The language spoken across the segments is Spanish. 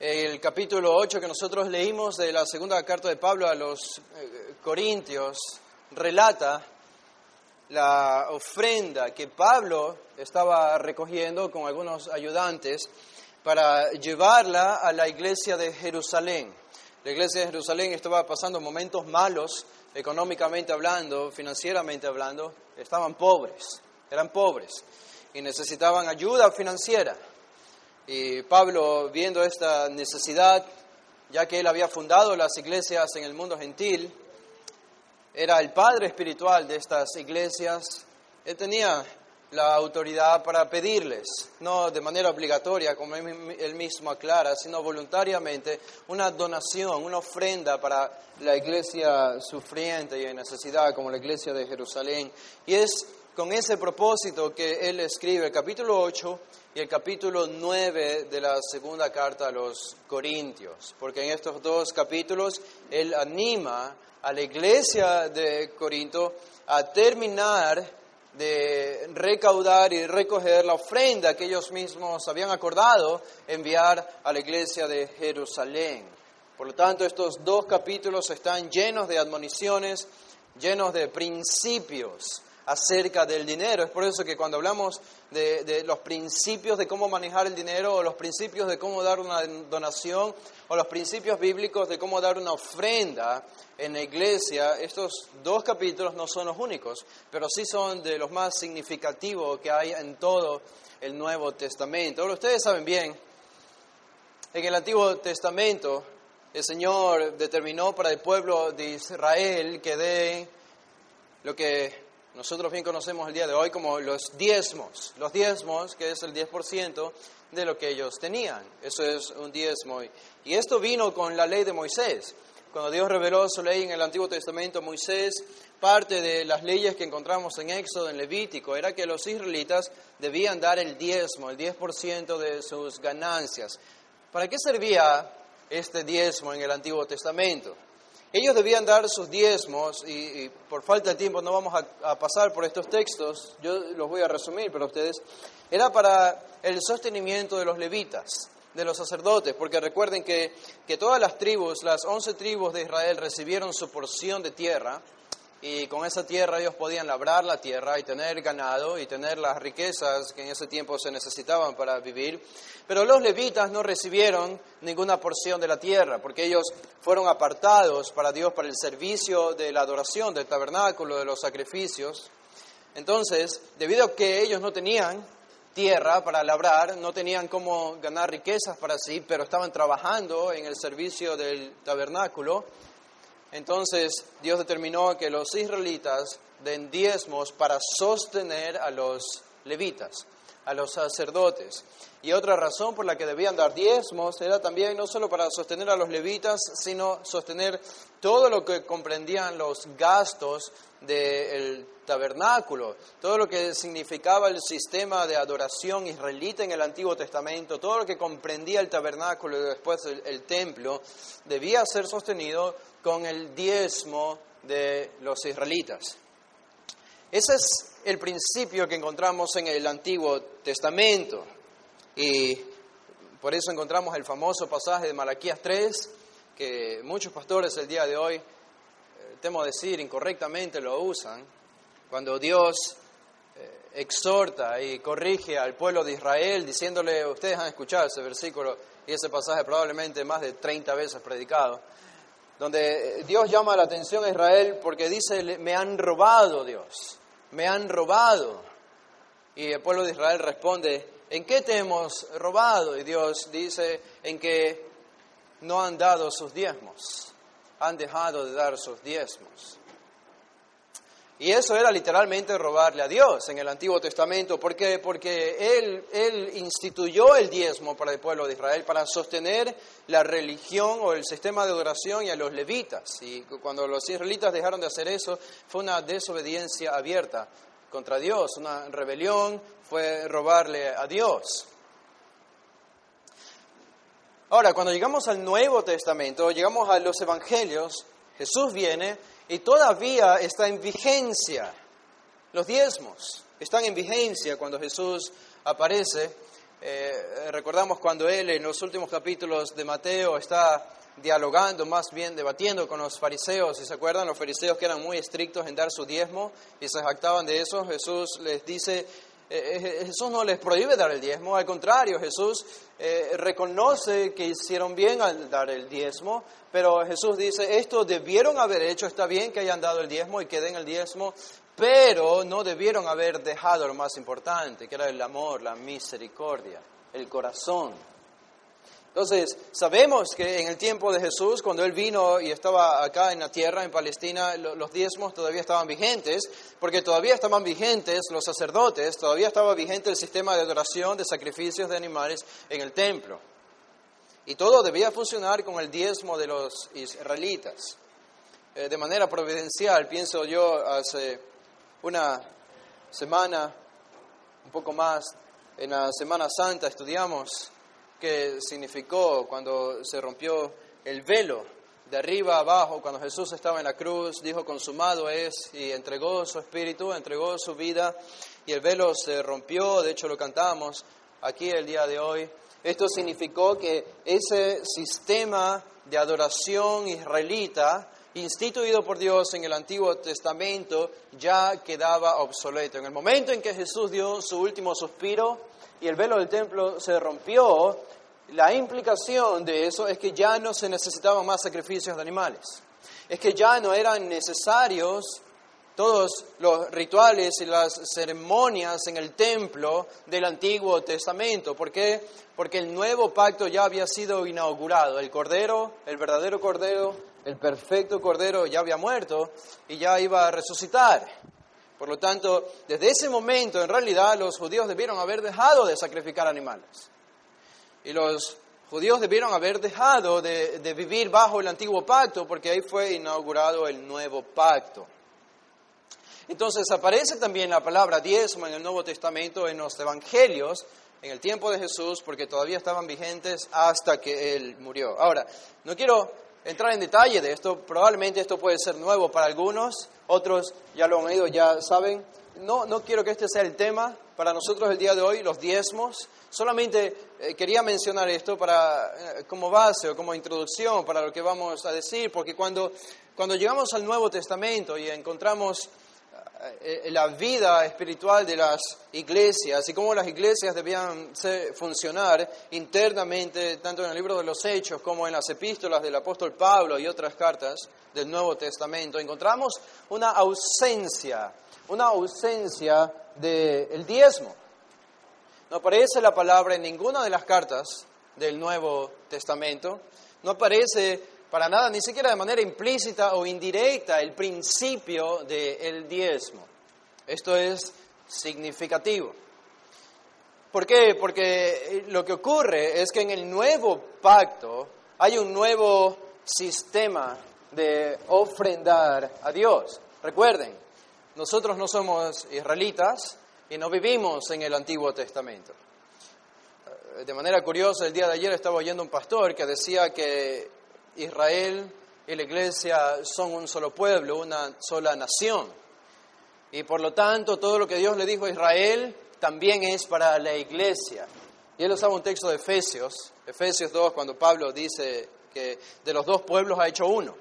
El capítulo 8 que nosotros leímos de la segunda carta de Pablo a los eh, Corintios relata la ofrenda que Pablo estaba recogiendo con algunos ayudantes para llevarla a la iglesia de Jerusalén. La iglesia de Jerusalén estaba pasando momentos malos, económicamente hablando, financieramente hablando, estaban pobres, eran pobres y necesitaban ayuda financiera. Y Pablo, viendo esta necesidad, ya que él había fundado las iglesias en el mundo gentil, era el padre espiritual de estas iglesias, él tenía la autoridad para pedirles, no de manera obligatoria, como él mismo aclara, sino voluntariamente, una donación, una ofrenda para la iglesia sufriente y en necesidad, como la iglesia de Jerusalén. Y es con ese propósito que él escribe capítulo 8 y el capítulo 9 de la segunda carta a los Corintios, porque en estos dos capítulos él anima a la iglesia de Corinto a terminar de recaudar y recoger la ofrenda que ellos mismos habían acordado enviar a la iglesia de Jerusalén. Por lo tanto, estos dos capítulos están llenos de admoniciones, llenos de principios acerca del dinero. Es por eso que cuando hablamos de, los principios de cómo manejar el dinero o los principios de cómo dar una donación o los principios bíblicos de cómo dar una ofrenda en la iglesia, estos dos capítulos no son los únicos, pero sí son de los más significativos que hay en todo el Nuevo Testamento. Ahora ustedes saben bien, en el Antiguo Testamento el Señor determinó para el pueblo de Israel que dé lo que nosotros bien conocemos el día de hoy como los diezmos. Los diezmos, que es el 10% de lo que ellos tenían. Eso es un diezmo. Y esto vino con la ley de Moisés. Cuando Dios reveló su ley en el Antiguo Testamento, Moisés, parte de las leyes que encontramos en Éxodo, en Levítico, era que los israelitas debían dar el diezmo, el 10% de sus ganancias. ¿Para qué servía este diezmo en el Antiguo Testamento? Ellos debían dar sus diezmos y, por falta de tiempo no vamos a, pasar por estos textos, yo los voy a resumir para ustedes. Era para el sostenimiento de los levitas, de los sacerdotes, porque recuerden que, que todas las tribus, las once tribus de Israel recibieron su porción de tierra y con esa tierra ellos podían labrar la tierra y tener ganado y tener las riquezas que en ese tiempo se necesitaban para vivir. Pero los levitas no recibieron ninguna porción de la tierra porque ellos fueron apartados para Dios para el servicio de la adoración del tabernáculo, de los sacrificios. Entonces, debido a que ellos no tenían tierra para labrar, no tenían cómo ganar riquezas para sí, pero estaban trabajando en el servicio del tabernáculo, entonces Dios determinó que los israelitas den diezmos para sostener a los levitas, a los sacerdotes. Y otra razón por la que debían dar diezmos era también no solo para sostener a los levitas, sino sostener todo lo que comprendían los gastos del tabernáculo, todo lo que significaba el sistema de adoración israelita en el Antiguo Testamento, todo lo que comprendía el tabernáculo y después el templo, debía ser sostenido con el diezmo de los israelitas. Ese es el principio que encontramos en el Antiguo Testamento. Y por eso encontramos el famoso pasaje de Malaquías 3, que muchos pastores el día de hoy, eh, temo decir, incorrectamente lo usan, cuando Dios eh, exhorta y corrige al pueblo de Israel, diciéndole, ustedes han escuchado ese versículo y ese pasaje probablemente más de 30 veces predicado, donde Dios llama la atención a Israel porque dice, me han robado Dios, me han robado. Y el pueblo de Israel responde, ¿en qué te hemos robado? Y Dios dice, en que no han dado sus diezmos, han dejado de dar sus diezmos. Y eso era literalmente robarle a Dios en el Antiguo Testamento. ¿Por qué? Porque él, él instituyó el diezmo para el pueblo de Israel para sostener la religión o el sistema de adoración y a los levitas. Y cuando los israelitas dejaron de hacer eso, fue una desobediencia abierta contra Dios, una rebelión, fue robarle a Dios. Ahora, cuando llegamos al Nuevo Testamento, llegamos a los Evangelios, Jesús viene y todavía está en vigencia. Los diezmos están en vigencia cuando Jesús aparece. Eh, recordamos cuando Él en los últimos capítulos de Mateo está dialogando, más bien debatiendo con los fariseos, si se acuerdan, los fariseos que eran muy estrictos en dar su diezmo y se jactaban de eso, Jesús les dice, eh, eh, Jesús no les prohíbe dar el diezmo, al contrario, Jesús eh, reconoce que hicieron bien al dar el diezmo, pero Jesús dice, esto debieron haber hecho, está bien que hayan dado el diezmo y que den el diezmo, pero no debieron haber dejado lo más importante, que era el amor, la misericordia, el corazón. Entonces, sabemos que en el tiempo de Jesús, cuando Él vino y estaba acá en la tierra, en Palestina, los diezmos todavía estaban vigentes, porque todavía estaban vigentes los sacerdotes, todavía estaba vigente el sistema de adoración de sacrificios de animales en el templo. Y todo debía funcionar con el diezmo de los israelitas. Eh, de manera providencial, pienso yo, hace una semana, un poco más, en la Semana Santa estudiamos que significó cuando se rompió el velo de arriba abajo, cuando Jesús estaba en la cruz, dijo, consumado es, y entregó su espíritu, entregó su vida, y el velo se rompió, de hecho lo cantamos aquí el día de hoy. Esto significó que ese sistema de adoración israelita, instituido por Dios en el Antiguo Testamento, ya quedaba obsoleto. En el momento en que Jesús dio su último suspiro, y el velo del templo se rompió, la implicación de eso es que ya no se necesitaban más sacrificios de animales. Es que ya no eran necesarios todos los rituales y las ceremonias en el templo del Antiguo Testamento. ¿Por qué? Porque el nuevo pacto ya había sido inaugurado. El Cordero, el verdadero Cordero, el perfecto Cordero ya había muerto y ya iba a resucitar. Por lo tanto, desde ese momento, en realidad, los judíos debieron haber dejado de sacrificar animales. Y los judíos debieron haber dejado de, vivir bajo el antiguo pacto porque ahí fue inaugurado el nuevo pacto. Entonces aparece también la palabra diezmo en el Nuevo Testamento, en los Evangelios, en el tiempo de Jesús, porque todavía estaban vigentes hasta que Él murió. Ahora, no quiero entrar en detalle de esto, probablemente esto puede ser nuevo para algunos, otros ya lo han oído, ya saben. No, no quiero que este sea el tema para nosotros el día de hoy, los diezmos. Solamente eh, quería mencionar esto para, eh, como base o como introducción para lo que vamos a decir, porque cuando, cuando llegamos al Nuevo Testamento y encontramos la vida espiritual de las iglesias y cómo las iglesias debían funcionar internamente, tanto en el libro de los Hechos como en las epístolas del apóstol Pablo y otras cartas del Nuevo Testamento, encontramos una ausencia, una ausencia del diezmo. No aparece la palabra en ninguna de las cartas del Nuevo Testamento, no aparece para nada, ni siquiera de manera implícita o indirecta, el principio del diezmo. Esto es significativo. ¿Por qué? Porque lo que ocurre es que en el nuevo pacto hay un nuevo sistema de ofrendar a Dios. Recuerden, nosotros no somos israelitas y no vivimos en el Antiguo Testamento. De manera curiosa, el día de ayer estaba oyendo un pastor que decía que Israel y la iglesia son un solo pueblo, una sola nación. Y por lo tanto, todo lo que Dios le dijo a Israel también es para la iglesia. Y él usaba un texto de Efesios, Efesios 2, cuando Pablo dice que de los dos pueblos ha hecho uno,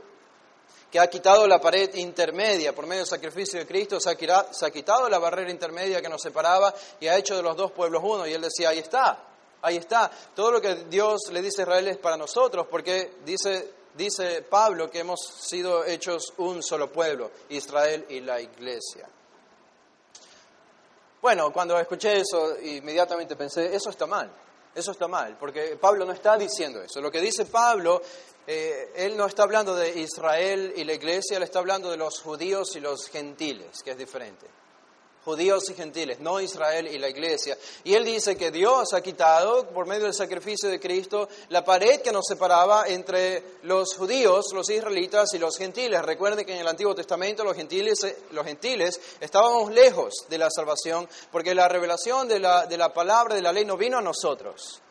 que ha quitado la pared intermedia por medio del sacrificio de Cristo, se ha, quitado la barrera intermedia que nos separaba y ha hecho de los dos pueblos uno. Y él decía, ahí está, Ahí está. Todo lo que Dios le dice a Israel es para nosotros, porque dice, dice Pablo que hemos sido hechos un solo pueblo, Israel y la iglesia. Bueno, cuando escuché eso, inmediatamente pensé, eso está mal. Eso está mal, porque Pablo no está diciendo eso. Lo que dice Pablo, eh, él no está hablando de Israel y la iglesia, él está hablando de los judíos y los gentiles, que es diferente judíos y gentiles, no Israel y la iglesia. Y él dice que Dios ha quitado, por medio del sacrificio de Cristo, la pared que nos separaba entre los judíos, los israelitas y los gentiles. Recuerden que en el Antiguo Testamento los gentiles, los gentiles estábamos lejos de la salvación porque la revelación de la, de la palabra de la ley no vino a nosotros.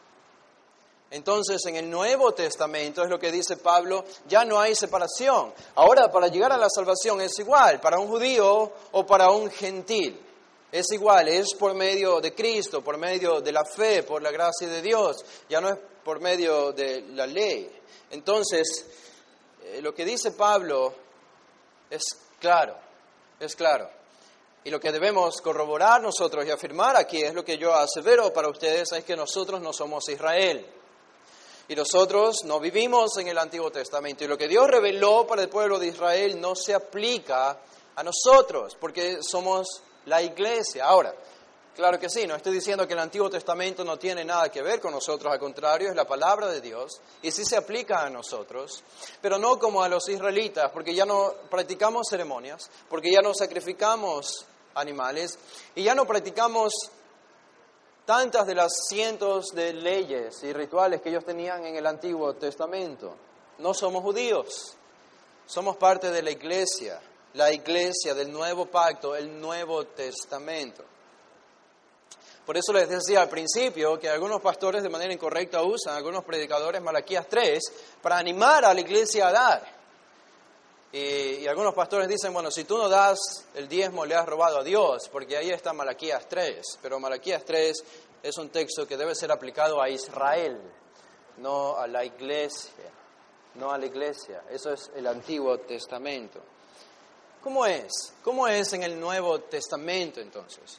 Entonces, en el Nuevo Testamento, es lo que dice Pablo, ya no hay separación. Ahora, para llegar a la salvación es igual, para un judío o para un gentil. Es igual, es por medio de Cristo, por medio de la fe, por la gracia de Dios. Ya no es por medio de la ley. Entonces, eh, lo que dice Pablo es claro, es claro. Y lo que debemos corroborar nosotros y afirmar aquí es lo que yo asevero para ustedes, es que nosotros no somos Israel. Y nosotros no vivimos en el Antiguo Testamento. Y lo que Dios reveló para el pueblo de Israel no se aplica a nosotros, porque somos la iglesia. Ahora, claro que sí, no estoy diciendo que el Antiguo Testamento no tiene nada que ver con nosotros, al contrario, es la palabra de Dios y sí se aplica a nosotros, pero no como a los israelitas, porque ya no practicamos ceremonias, porque ya no sacrificamos animales y ya no practicamos tantas de las cientos de leyes y rituales que ellos tenían en el Antiguo Testamento. No somos judíos, somos parte de la iglesia, la iglesia del nuevo pacto, el Nuevo Testamento. Por eso les decía al principio que algunos pastores de manera incorrecta usan, algunos predicadores, Malaquías 3, para animar a la iglesia a dar. Y, algunos pastores dicen, bueno, si tú no das el diezmo, le has robado a Dios, porque ahí está Malaquías 3. Pero Malaquías 3 es un texto que debe ser aplicado a Israel, no a la iglesia. No a la iglesia. Eso es el Antiguo Testamento. ¿Cómo es? ¿Cómo es en el Nuevo Testamento entonces?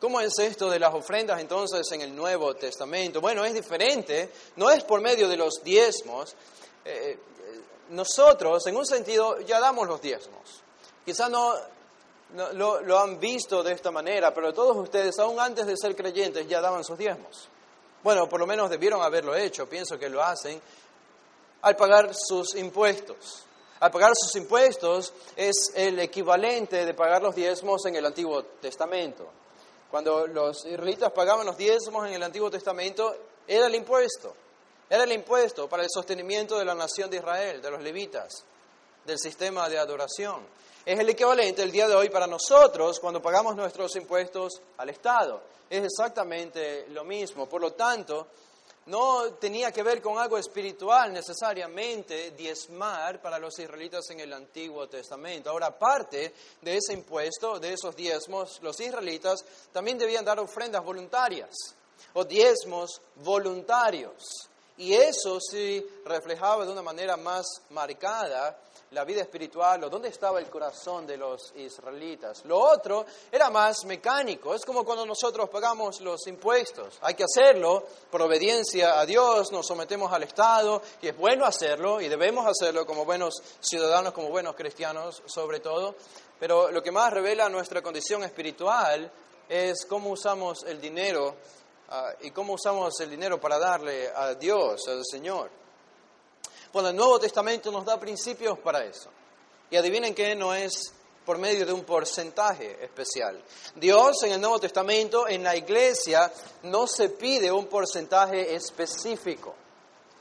¿Cómo es esto de las ofrendas entonces en el Nuevo Testamento? Bueno, es diferente, no es por medio de los diezmos, eh, nosotros, en un sentido, ya damos los diezmos. Quizá no, lo, han visto de esta manera, pero todos ustedes, aún antes de ser creyentes, ya daban sus diezmos. Bueno, por lo menos debieron haberlo hecho, pienso que lo hacen, al pagar sus impuestos. Al pagar sus impuestos es el equivalente de pagar los diezmos en el Antiguo Testamento. Cuando los israelitas pagaban los diezmos en el Antiguo Testamento, era el impuesto. Era el impuesto para el sostenimiento de la nación de Israel, de los levitas, del sistema de adoración. Es el equivalente el día de hoy para nosotros cuando pagamos nuestros impuestos al Estado. Es exactamente lo mismo. Por lo tanto, no tenía que ver con algo espiritual necesariamente diezmar para los israelitas en el Antiguo Testamento. Ahora, aparte de ese impuesto, de esos diezmos, los israelitas también debían dar ofrendas voluntarias o diezmos voluntarios. Y eso sí reflejaba de una manera más marcada la vida espiritual o dónde estaba el corazón de los israelitas. Lo otro era más mecánico, es como cuando nosotros pagamos los impuestos. Hay que hacerlo por obediencia a Dios, nos sometemos al Estado y es bueno hacerlo y debemos hacerlo como buenos ciudadanos, como buenos cristianos sobre todo. Pero lo que más revela nuestra condición espiritual es cómo usamos el dinero Ah, y cómo usamos el dinero para darle a Dios, al Señor. Bueno, el Nuevo Testamento nos da principios para eso. Y adivinen que no es por medio de un porcentaje especial. Dios en el Nuevo Testamento, en la iglesia, no se pide un porcentaje específico.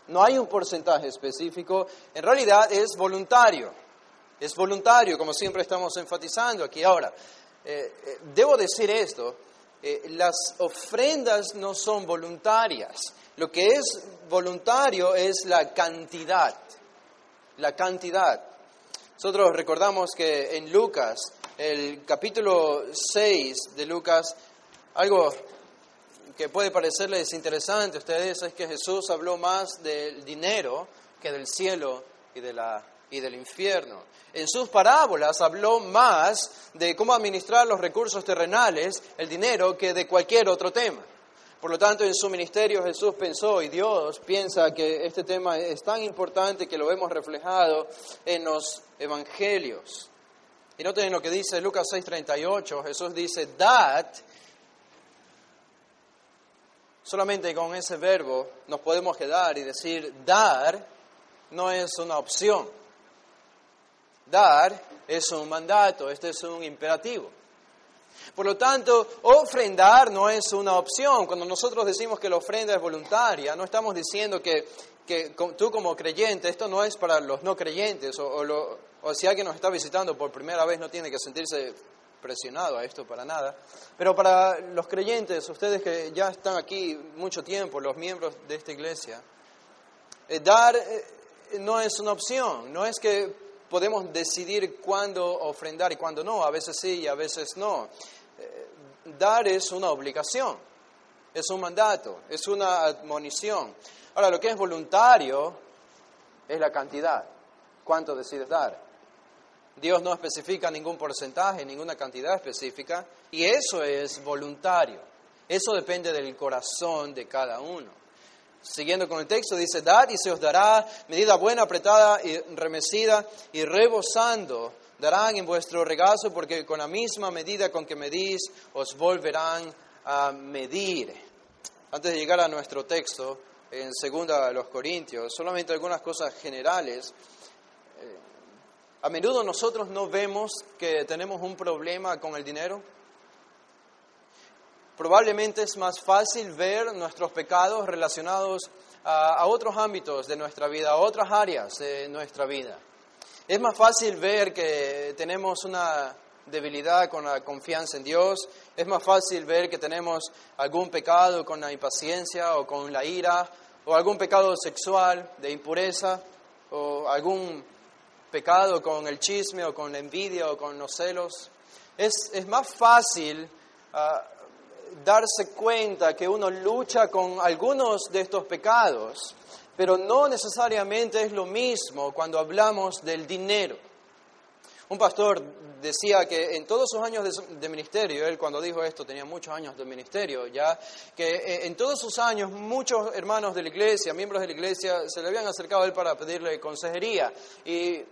No hay un porcentaje específico, en realidad es voluntario. Es voluntario, como siempre estamos enfatizando aquí. Ahora, eh, eh, debo decir esto, eh, las ofrendas no son voluntarias. Lo que es voluntario es la cantidad. La cantidad. Nosotros recordamos que en Lucas, el capítulo 6 de Lucas, algo que puede parecerles interesante a ustedes es que Jesús habló más del dinero que del cielo y de la y del infierno. En sus parábolas habló más de cómo administrar los recursos terrenales, el dinero, que de cualquier otro tema. Por lo tanto, en su ministerio Jesús pensó y Dios piensa que este tema es tan importante que lo vemos reflejado en los evangelios. Y noten lo que dice Lucas 6:38, Jesús dice, dad Solamente con ese verbo nos podemos quedar y decir, dar no es una opción. Dar es un mandato, este es un imperativo. Por lo tanto, ofrendar no es una opción. Cuando nosotros decimos que la ofrenda es voluntaria, no estamos diciendo que, tú como creyente, esto no es para los no creyentes, o, o si alguien nos está visitando por primera vez no tiene que sentirse presionado a esto para nada. Pero para los creyentes, ustedes que ya están aquí mucho tiempo, los miembros de esta iglesia, eh, dar eh, no es una opción, no es que podemos decidir cuándo ofrendar y cuándo no, a veces sí y a veces no. Eh, dar es una obligación, es un mandato, es una admonición. Ahora, lo que es voluntario es la cantidad, cuánto decides dar. Dios no especifica ningún porcentaje, ninguna cantidad específica, y eso es voluntario. Eso depende del corazón de cada uno. Siguiendo con el texto, dice, dad y se os dará medida buena, apretada y remecida y rebosando darán en vuestro regazo, porque con la misma medida con que medís, os volverán a medir. Antes de llegar a nuestro texto, en segunda de los Corintios, solamente algunas cosas generales. A menudo nosotros no vemos que tenemos un problema con el dinero. Probablemente es más fácil ver nuestros pecados relacionados a, otros ámbitos de nuestra vida, a otras áreas de nuestra vida. Es más fácil ver que tenemos una debilidad con la confianza en Dios. Es más fácil ver que tenemos algún pecado con la impaciencia o con la ira, o algún pecado sexual de impureza, o algún pecado con el chisme o con la envidia o con los celos. Es, más fácil ah, darse cuenta que uno lucha con algunos de estos pecados, pero no necesariamente es lo mismo cuando hablamos del dinero. Un pastor decía que en todos sus años de, ministerio, él cuando dijo esto tenía muchos años de ministerio ya, que eh, en todos sus años muchos hermanos de la iglesia, miembros de la iglesia, se le habían acercado a él para pedirle consejería. Y,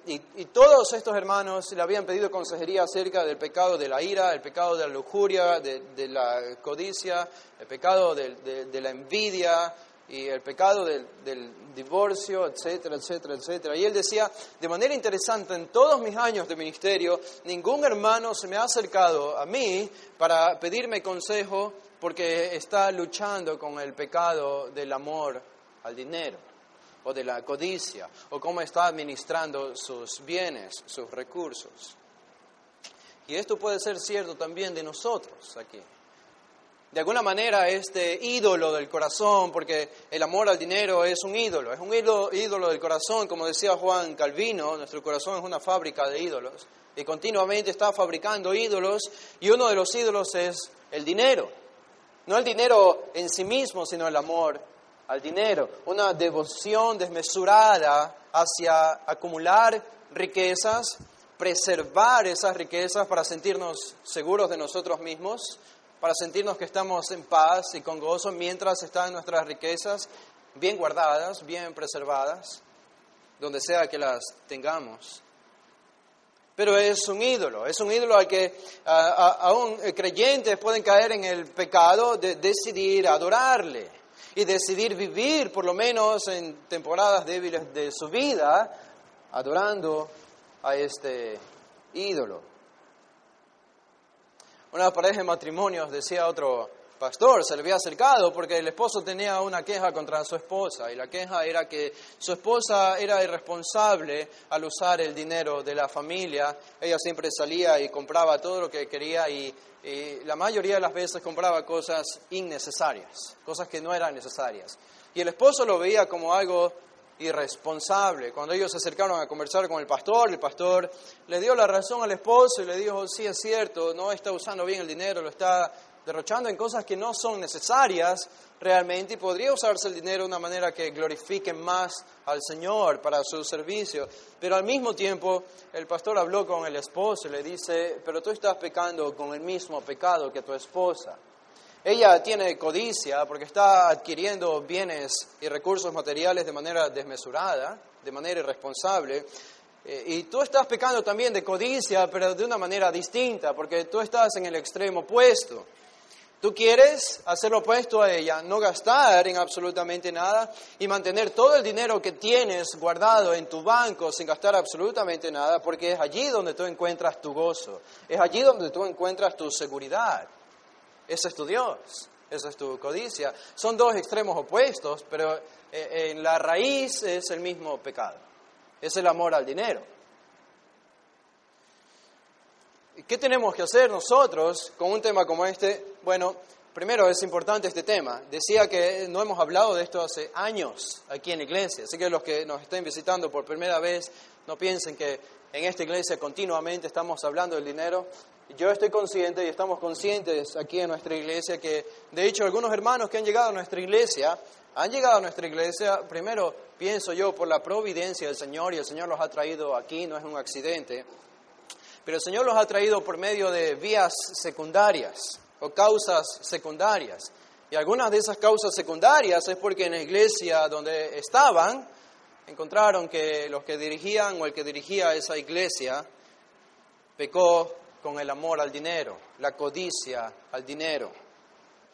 todos estos hermanos le habían pedido consejería acerca del pecado de la ira, el pecado de la lujuria, de, la codicia, el pecado de la envidia, y el pecado del, divorcio, etcétera, etcétera, etcétera. Y él decía, de manera interesante, en todos mis años de ministerio, ningún hermano se me ha acercado a mí para pedirme consejo porque está luchando con el pecado del amor al dinero o de la codicia o cómo está administrando sus bienes, sus recursos. Y esto puede ser cierto también de nosotros aquí de alguna manera este ídolo del corazón, porque el amor al dinero es un ídolo, es un ídolo, del corazón, como decía Juan Calvino, nuestro corazón es una fábrica de ídolos y continuamente está fabricando ídolos y uno de los ídolos es el dinero. No el dinero en sí mismo, sino el amor al dinero, una devoción desmesurada hacia acumular riquezas, preservar esas riquezas para sentirnos seguros de nosotros mismos, para sentirnos que estamos en paz y con gozo mientras están nuestras riquezas bien guardadas, bien preservadas, donde sea que las tengamos. Pero es un ídolo, es un ídolo al que aún creyentes pueden caer en el pecado de decidir adorarle y decidir vivir, por lo menos en temporadas débiles de su vida, adorando a este ídolo. Una pareja de matrimonios, decía otro pastor, se le había acercado porque el esposo tenía una queja contra su esposa y la queja era que su esposa era irresponsable al usar el dinero de la familia. Ella siempre salía y compraba todo lo que quería y, y la mayoría de las veces compraba cosas innecesarias, cosas que no eran necesarias. Y el esposo lo veía como algo irresponsable. Cuando ellos se acercaron a conversar con el pastor, el pastor le dio la razón al esposo y le dijo, sí es cierto, no está usando bien el dinero, lo está derrochando en cosas que no son necesarias realmente y podría usarse el dinero de una manera que glorifique más al Señor para su servicio. Pero al mismo tiempo el pastor habló con el esposo y le dice, pero tú estás pecando con el mismo pecado que tu esposa. Ella tiene codicia porque está adquiriendo bienes y recursos materiales de manera desmesurada, de manera irresponsable. Eh, y tú estás pecando también de codicia, pero de una manera distinta, porque tú estás en el extremo opuesto. Tú quieres hacer lo opuesto a ella, no gastar en absolutamente nada y mantener todo el dinero que tienes guardado en tu banco sin gastar absolutamente nada, porque es allí donde tú encuentras tu gozo, es allí donde tú encuentras tu seguridad. Ese es tu Dios, esa es tu codicia. Son dos extremos opuestos, pero eh, en la raíz es el mismo pecado, es el amor al dinero. ¿Qué tenemos que hacer nosotros con un tema como este? Bueno, primero es importante este tema. Decía que no hemos hablado de esto hace años aquí en la iglesia, así que los que nos estén visitando por primera vez no piensen que en esta iglesia continuamente estamos hablando del dinero. Yo estoy consciente y estamos conscientes aquí en nuestra iglesia que, de hecho, algunos hermanos que han llegado a nuestra iglesia, han llegado a nuestra iglesia, primero pienso yo, por la providencia del Señor y el Señor los ha traído aquí, no es un accidente. Pero el Señor los ha traído por medio de vías secundarias o causas secundarias. Y algunas de esas causas secundarias es porque en la iglesia donde estaban encontraron que los que dirigían o el que dirigía esa iglesia pecó con el amor al dinero, la codicia al dinero.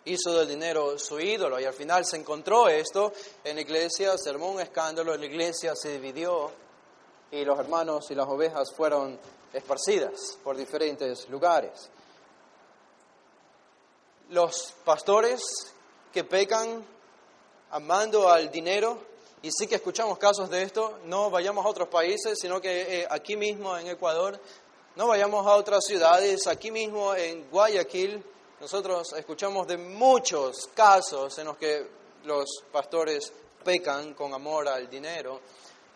Hizo del dinero su ídolo y al final se encontró esto en la iglesia, se armó un escándalo, la iglesia se dividió y los hermanos y las ovejas fueron esparcidas por diferentes lugares. Los pastores que pecan amando al dinero, y sí que escuchamos casos de esto, no vayamos a otros países, sino que eh, aquí mismo en Ecuador, no vayamos a otras ciudades, aquí mismo en Guayaquil, nosotros escuchamos de muchos casos en los que los pastores pecan con amor al dinero.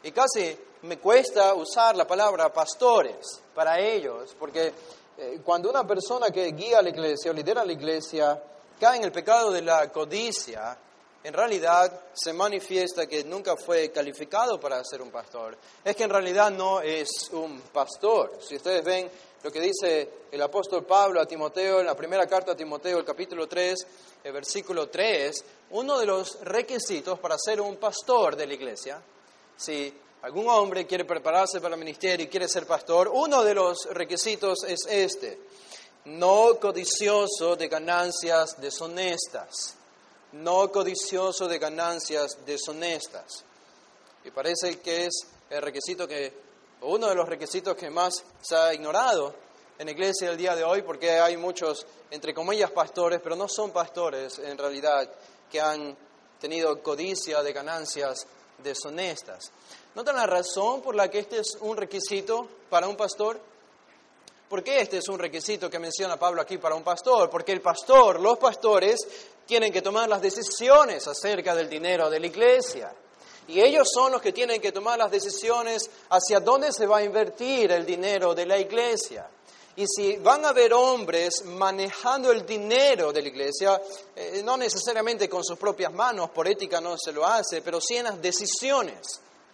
Y casi me cuesta usar la palabra pastores para ellos, porque eh, cuando una persona que guía a la iglesia o lidera la iglesia cae en el pecado de la codicia, en realidad se manifiesta que nunca fue calificado para ser un pastor. Es que en realidad no es un pastor. Si ustedes ven lo que dice el apóstol Pablo a Timoteo en la primera carta a Timoteo, el capítulo 3, el versículo 3, uno de los requisitos para ser un pastor de la iglesia si algún hombre quiere prepararse para el ministerio y quiere ser pastor, uno de los requisitos es este, no codicioso de ganancias deshonestas, no codicioso de ganancias deshonestas. Y parece que es el requisito que, uno de los requisitos que más se ha ignorado en la iglesia el día de hoy, porque hay muchos, entre comillas, pastores, pero no son pastores en realidad, que han tenido codicia de ganancias deshonestas. ¿Notan la razón por la que este es un requisito para un pastor? ¿Por qué este es un requisito que menciona Pablo aquí para un pastor? Porque el pastor, los pastores, tienen que tomar las decisiones acerca del dinero de la iglesia. Y ellos son los que tienen que tomar las decisiones hacia dónde se va a invertir el dinero de la iglesia. Y si van a haber hombres manejando el dinero de la iglesia, eh, no necesariamente con sus propias manos, por ética no se lo hace, pero sí en las decisiones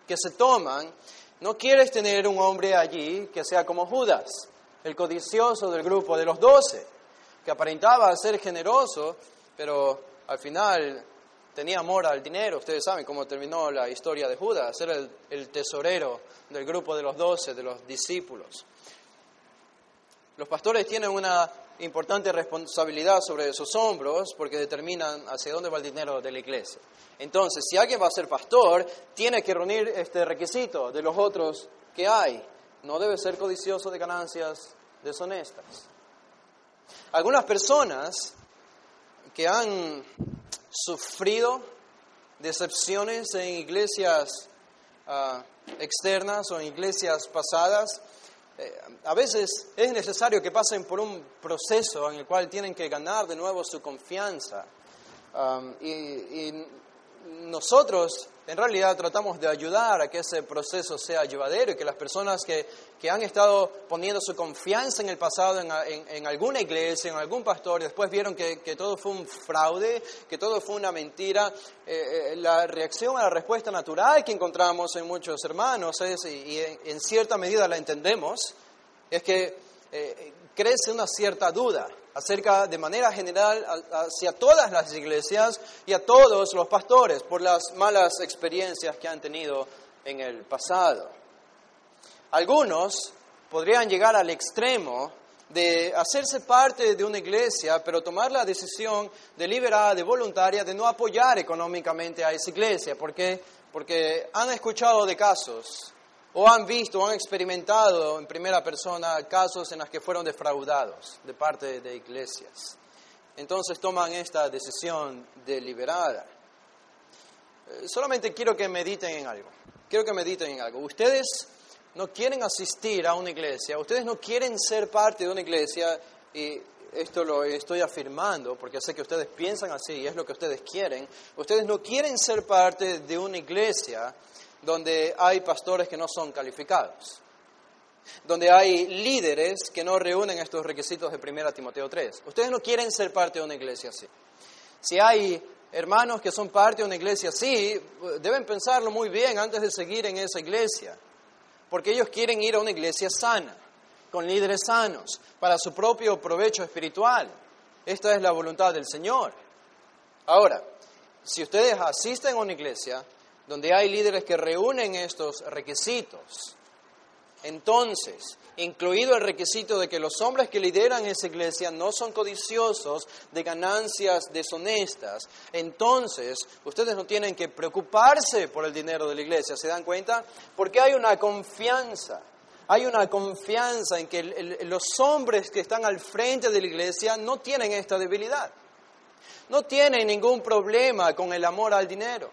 que se toman, no quieres tener un hombre allí que sea como Judas, el codicioso del grupo de los doce, que aparentaba ser generoso, pero al final tenía amor al dinero. Ustedes saben cómo terminó la historia de Judas, era el tesorero del grupo de los doce, de los discípulos. Los pastores tienen una importante responsabilidad sobre sus hombros porque determinan hacia dónde va el dinero de la iglesia. Entonces, si alguien va a ser pastor, tiene que reunir este requisito de los otros que hay. No debe ser codicioso de ganancias deshonestas. Algunas personas que han sufrido decepciones en iglesias ah, externas o en iglesias pasadas, eh, a veces es necesario que pasen por un proceso en el cual tienen que ganar de nuevo su confianza. Um, y, nosotros en realidad tratamos de ayudar a que ese proceso sea llevadero y que las personas que, que han estado poniendo su confianza en el pasado en, en, alguna iglesia, en algún pastor, y después vieron que, que, todo fue un fraude, que todo fue una mentira, eh, eh, la reacción a la respuesta natural que encontramos en muchos hermanos es, y, en, cierta medida la entendemos, es que eh, crece una cierta duda acerca de manera general hacia todas las iglesias y a todos los pastores por las malas experiencias que han tenido en el pasado. Algunos podrían llegar al extremo de hacerse parte de una iglesia, pero tomar la decisión deliberada, de voluntaria, de no apoyar económicamente a esa iglesia. ¿Por qué? Porque han escuchado de casos, o han visto, o han experimentado en primera persona casos en los que fueron defraudados de parte de iglesias. Entonces toman esta decisión deliberada. Eh, solamente quiero que mediten en algo. Quiero que mediten en algo. Ustedes no quieren asistir a una iglesia, ustedes no quieren ser parte de una iglesia, y esto lo estoy afirmando porque sé que ustedes piensan así y es lo que ustedes quieren, ustedes no quieren ser parte de una iglesia donde hay pastores que no son calificados, donde hay líderes que no reúnen estos requisitos de 1 Timoteo 3. Ustedes no quieren ser parte de una iglesia así. Si hay hermanos que son parte de una iglesia así, deben pensarlo muy bien antes de seguir en esa iglesia porque ellos quieren ir a una iglesia sana, con líderes sanos, para su propio provecho espiritual. Esta es la voluntad del Señor. Ahora, si ustedes asisten a una iglesia donde hay líderes que reúnen estos requisitos, entonces, incluido el requisito de que los hombres que lideran esa iglesia no son codiciosos de ganancias deshonestas, entonces ustedes no tienen que preocuparse por el dinero de la iglesia, ¿se dan cuenta? Porque hay una confianza. Hay una confianza en que los hombres que están al frente de la iglesia no tienen esta debilidad. No tienen ningún problema con el amor al dinero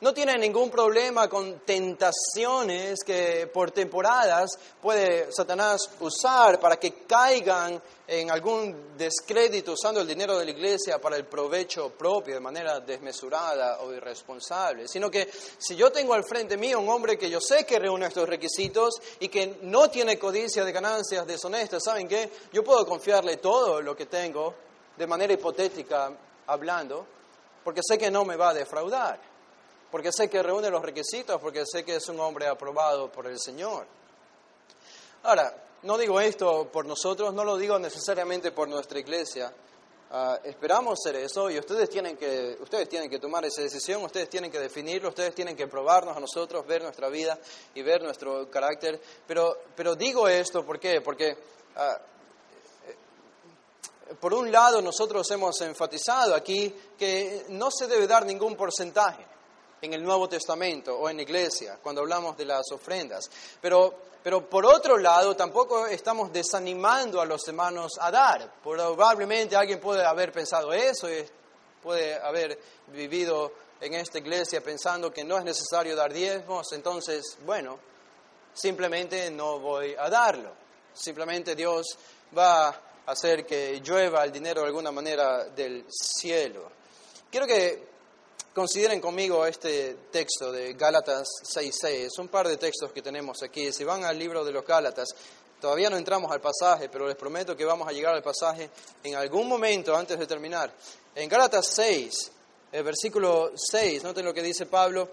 no tiene ningún problema con tentaciones que por temporadas puede Satanás usar para que caigan en algún descrédito usando el dinero de la iglesia para el provecho propio de manera desmesurada o irresponsable, sino que si yo tengo al frente mío un hombre que yo sé que reúne estos requisitos y que no tiene codicia de ganancias deshonestas, ¿saben qué? Yo puedo confiarle todo lo que tengo de manera hipotética hablando, porque sé que no me va a defraudar porque sé que reúne los requisitos, porque sé que es un hombre aprobado por el Señor. Ahora, no digo esto por nosotros, no lo digo necesariamente por nuestra iglesia. Ah, esperamos ser eso y ustedes tienen, que, ustedes tienen que tomar esa decisión, ustedes tienen que definirlo, ustedes tienen que probarnos a nosotros, ver nuestra vida y ver nuestro carácter. Pero, pero digo esto, ¿por qué? Porque eh, por un lado nosotros hemos enfatizado aquí que no se debe dar ningún porcentaje en el Nuevo Testamento o en la iglesia, cuando hablamos de las ofrendas. Pero, pero por otro lado, tampoco estamos desanimando a los hermanos a dar. Probablemente alguien puede haber pensado eso y puede haber vivido en esta iglesia pensando que no es necesario dar diezmos, entonces, bueno, simplemente no voy a darlo. Simplemente Dios va a hacer que llueva el dinero de alguna manera del cielo. Quiero que Consideren conmigo este texto de Gálatas 6.6. Es un par de textos que tenemos aquí. Si van al libro de los Gálatas, todavía no entramos al pasaje, pero les prometo que vamos a llegar al pasaje en algún momento antes de terminar. En Gálatas 6, el versículo 6, noten lo que dice Pablo.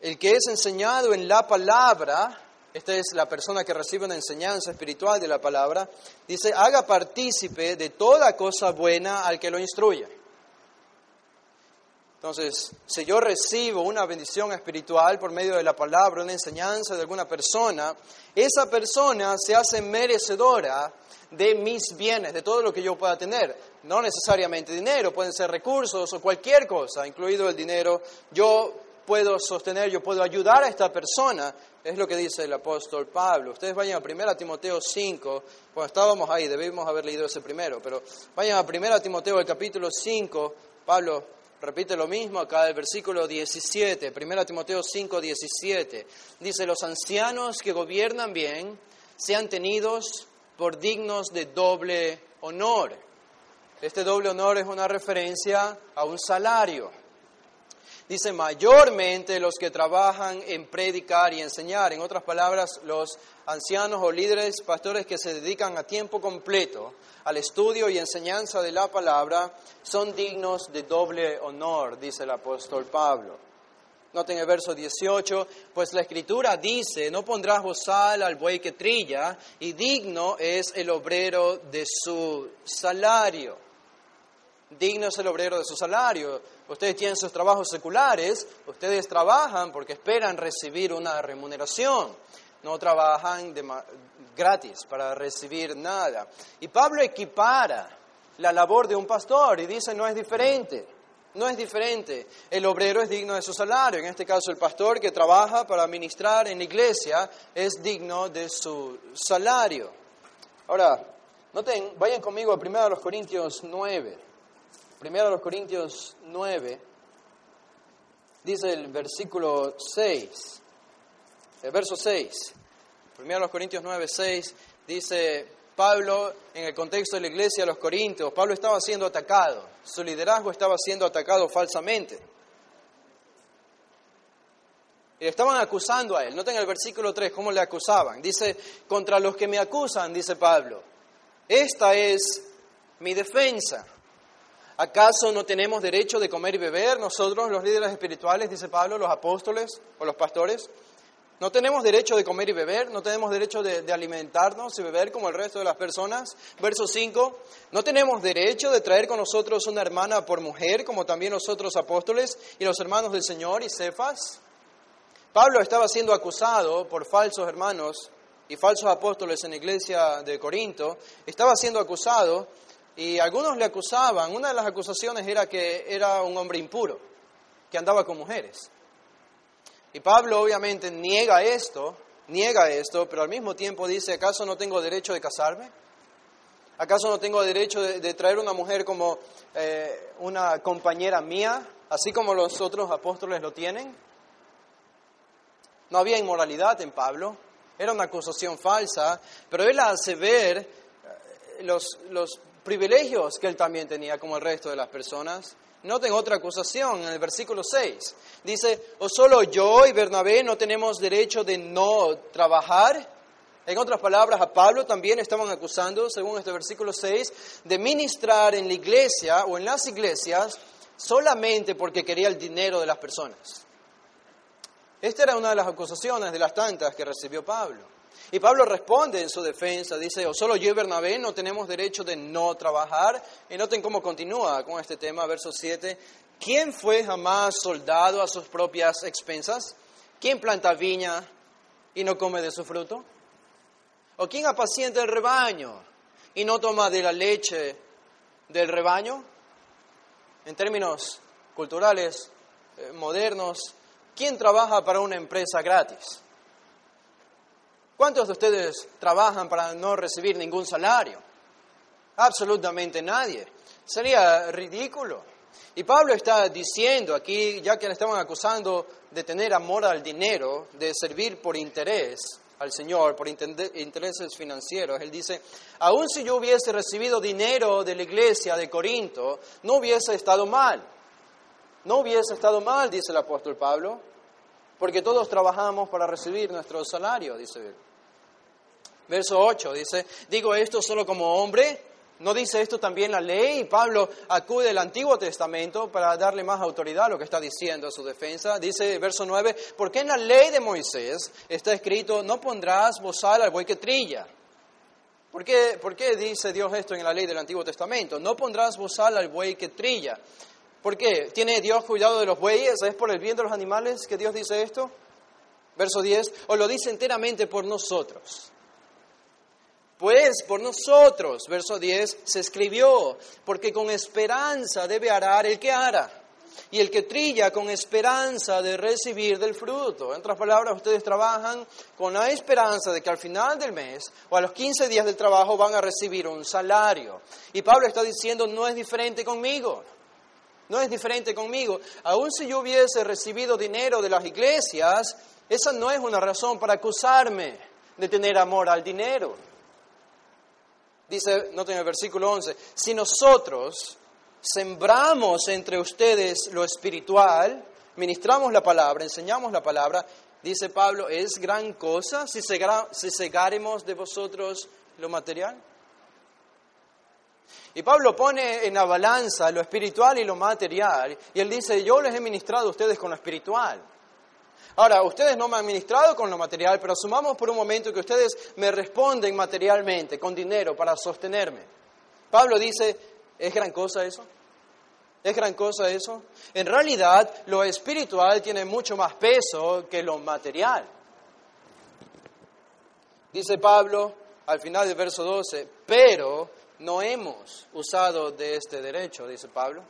El que es enseñado en la palabra, esta es la persona que recibe una enseñanza espiritual de la palabra, dice, haga partícipe de toda cosa buena al que lo instruye. Entonces, si yo recibo una bendición espiritual por medio de la palabra, una enseñanza de alguna persona, esa persona se hace merecedora de mis bienes, de todo lo que yo pueda tener. No necesariamente dinero, pueden ser recursos o cualquier cosa, incluido el dinero. Yo puedo sostener, yo puedo ayudar a esta persona. Es lo que dice el apóstol Pablo. Ustedes vayan a 1 Timoteo 5, cuando estábamos ahí, debimos haber leído ese primero, pero vayan a 1 Timoteo el capítulo 5, Pablo repite lo mismo acá el versículo 17, 1 Timoteo 5, 17. Dice, los ancianos que gobiernan bien sean tenidos por dignos de doble honor. Este doble honor es una referencia a un salario. Dice, mayormente los que trabajan en predicar y enseñar. En otras palabras, los ancianos o líderes, pastores que se dedican a tiempo completo al estudio y enseñanza de la palabra, son dignos de doble honor, dice el apóstol Pablo. Noten el verso 18, pues la escritura dice, no pondrás bozal al buey que trilla, y digno es el obrero de su salario. Digno es el obrero de su salario. Ustedes tienen sus trabajos seculares, ustedes trabajan porque esperan recibir una remuneración. No trabajan gratis, para recibir nada. Y Pablo equipara la labor de un pastor y dice no es diferente. No es diferente. El obrero es digno de su salario. En este caso, el pastor que trabaja para ministrar en la iglesia es digno de su salario. Ahora, vayan conmigo a 1 Corintios 9. 1 Corintios 9. Dice el versículo 6. El verso 6. 1 Corintios 9, 6 dice Pablo, en el contexto de la iglesia de los Corintios, Pablo estaba siendo atacado, su liderazgo estaba siendo atacado falsamente. Y le estaban acusando a él. Noten el versículo 3 cómo le acusaban. Dice, contra los que me acusan, dice Pablo, esta es mi defensa. ¿Acaso no tenemos derecho de comer y beber nosotros, los líderes espirituales, dice Pablo, los apóstoles o los pastores? No tenemos derecho de comer y beber, no tenemos derecho de, alimentarnos y beber como el resto de las personas. Verso 5, no tenemos derecho de traer con nosotros una hermana por mujer, como también los otros apóstoles y los hermanos del Señor y Cefas. Pablo estaba siendo acusado por falsos hermanos y falsos apóstoles en la iglesia de Corinto. Estaba siendo acusado y algunos le acusaban. Una de las acusaciones era que era un hombre impuro, que andaba con mujeres. Y Pablo obviamente niega esto, niega esto, pero al mismo tiempo dice, ¿acaso no tengo derecho de casarme? ¿Acaso no tengo derecho de, traer una mujer como eh, una compañera mía, así como los otros apóstoles lo tienen? No había inmoralidad en Pablo, era una acusación falsa, pero él hace ver eh, los, los privilegios que él también tenía como el resto de las personas. Noten otra acusación en el versículo 6. Dice, ¿o solo yo y Bernabé no tenemos derecho de no trabajar? En otras palabras, a Pablo también estaban acusando, según este versículo 6, de ministrar en la iglesia o en las iglesias solamente porque quería el dinero de las personas. Esta era una de las acusaciones de las tantas que recibió Pablo. Y Pablo responde en su defensa, dice, o solo yo y Bernabé no tenemos derecho de no trabajar. Y noten cómo continúa con este tema, verso 7. ¿Quién fue jamás soldado a sus propias expensas? ¿Quién planta viña y no come de su fruto? ¿O quién apacienta el rebaño y no toma de la leche del rebaño? En términos culturales, eh, modernos, ¿quién trabaja para una empresa gratis? ¿Cuántos de ustedes trabajan para no recibir ningún salario? Absolutamente nadie. Sería ridículo. Y Pablo está diciendo aquí, ya que le estaban acusando de tener amor al dinero, de servir por interés al Señor, por intereses financieros, él dice, aun si yo hubiese recibido dinero de la iglesia de Corinto, no hubiese estado mal. No hubiese estado mal, dice el apóstol Pablo, porque todos trabajamos para recibir nuestro salario, dice él. Verso 8 dice, digo esto solo como hombre, ¿no dice esto también la ley? Pablo acude al Antiguo Testamento para darle más autoridad a lo que está diciendo a su defensa. Dice verso 9, porque en la ley de Moisés está escrito, no pondrás bozal al buey que trilla. ¿Por qué, ¿Por qué dice Dios esto en la ley del Antiguo Testamento? No pondrás bozal al buey que trilla. ¿Por qué? ¿Tiene Dios cuidado de los bueyes? ¿Es por el bien de los animales que Dios dice esto? Verso 10, o lo dice enteramente por nosotros pues por nosotros, verso 10, se escribió, porque con esperanza debe arar el que ara, y el que trilla con esperanza de recibir del fruto. En otras palabras, ustedes trabajan con la esperanza de que al final del mes o a los 15 días del trabajo van a recibir un salario. Y Pablo está diciendo, no es diferente conmigo. No es diferente conmigo. Aun si yo hubiese recibido dinero de las iglesias, esa no es una razón para acusarme de tener amor al dinero. Dice, noten el versículo 11, si nosotros sembramos entre ustedes lo espiritual, ministramos la palabra, enseñamos la palabra, dice Pablo, ¿es gran cosa si, cegaremos de vosotros lo material? Y Pablo pone en la balanza lo espiritual y lo material, y él dice, yo les he ministrado a ustedes con lo espiritual. Ahora, ustedes no me han ministrado con lo material, pero asumamos por un momento que ustedes me responden materialmente, con dinero, para sostenerme. Pablo dice, ¿es gran cosa eso? ¿Es gran cosa eso? En realidad, lo espiritual tiene mucho más peso que lo material. Dice Pablo, al final del verso 12, pero no hemos usado de este derecho, dice Pablo,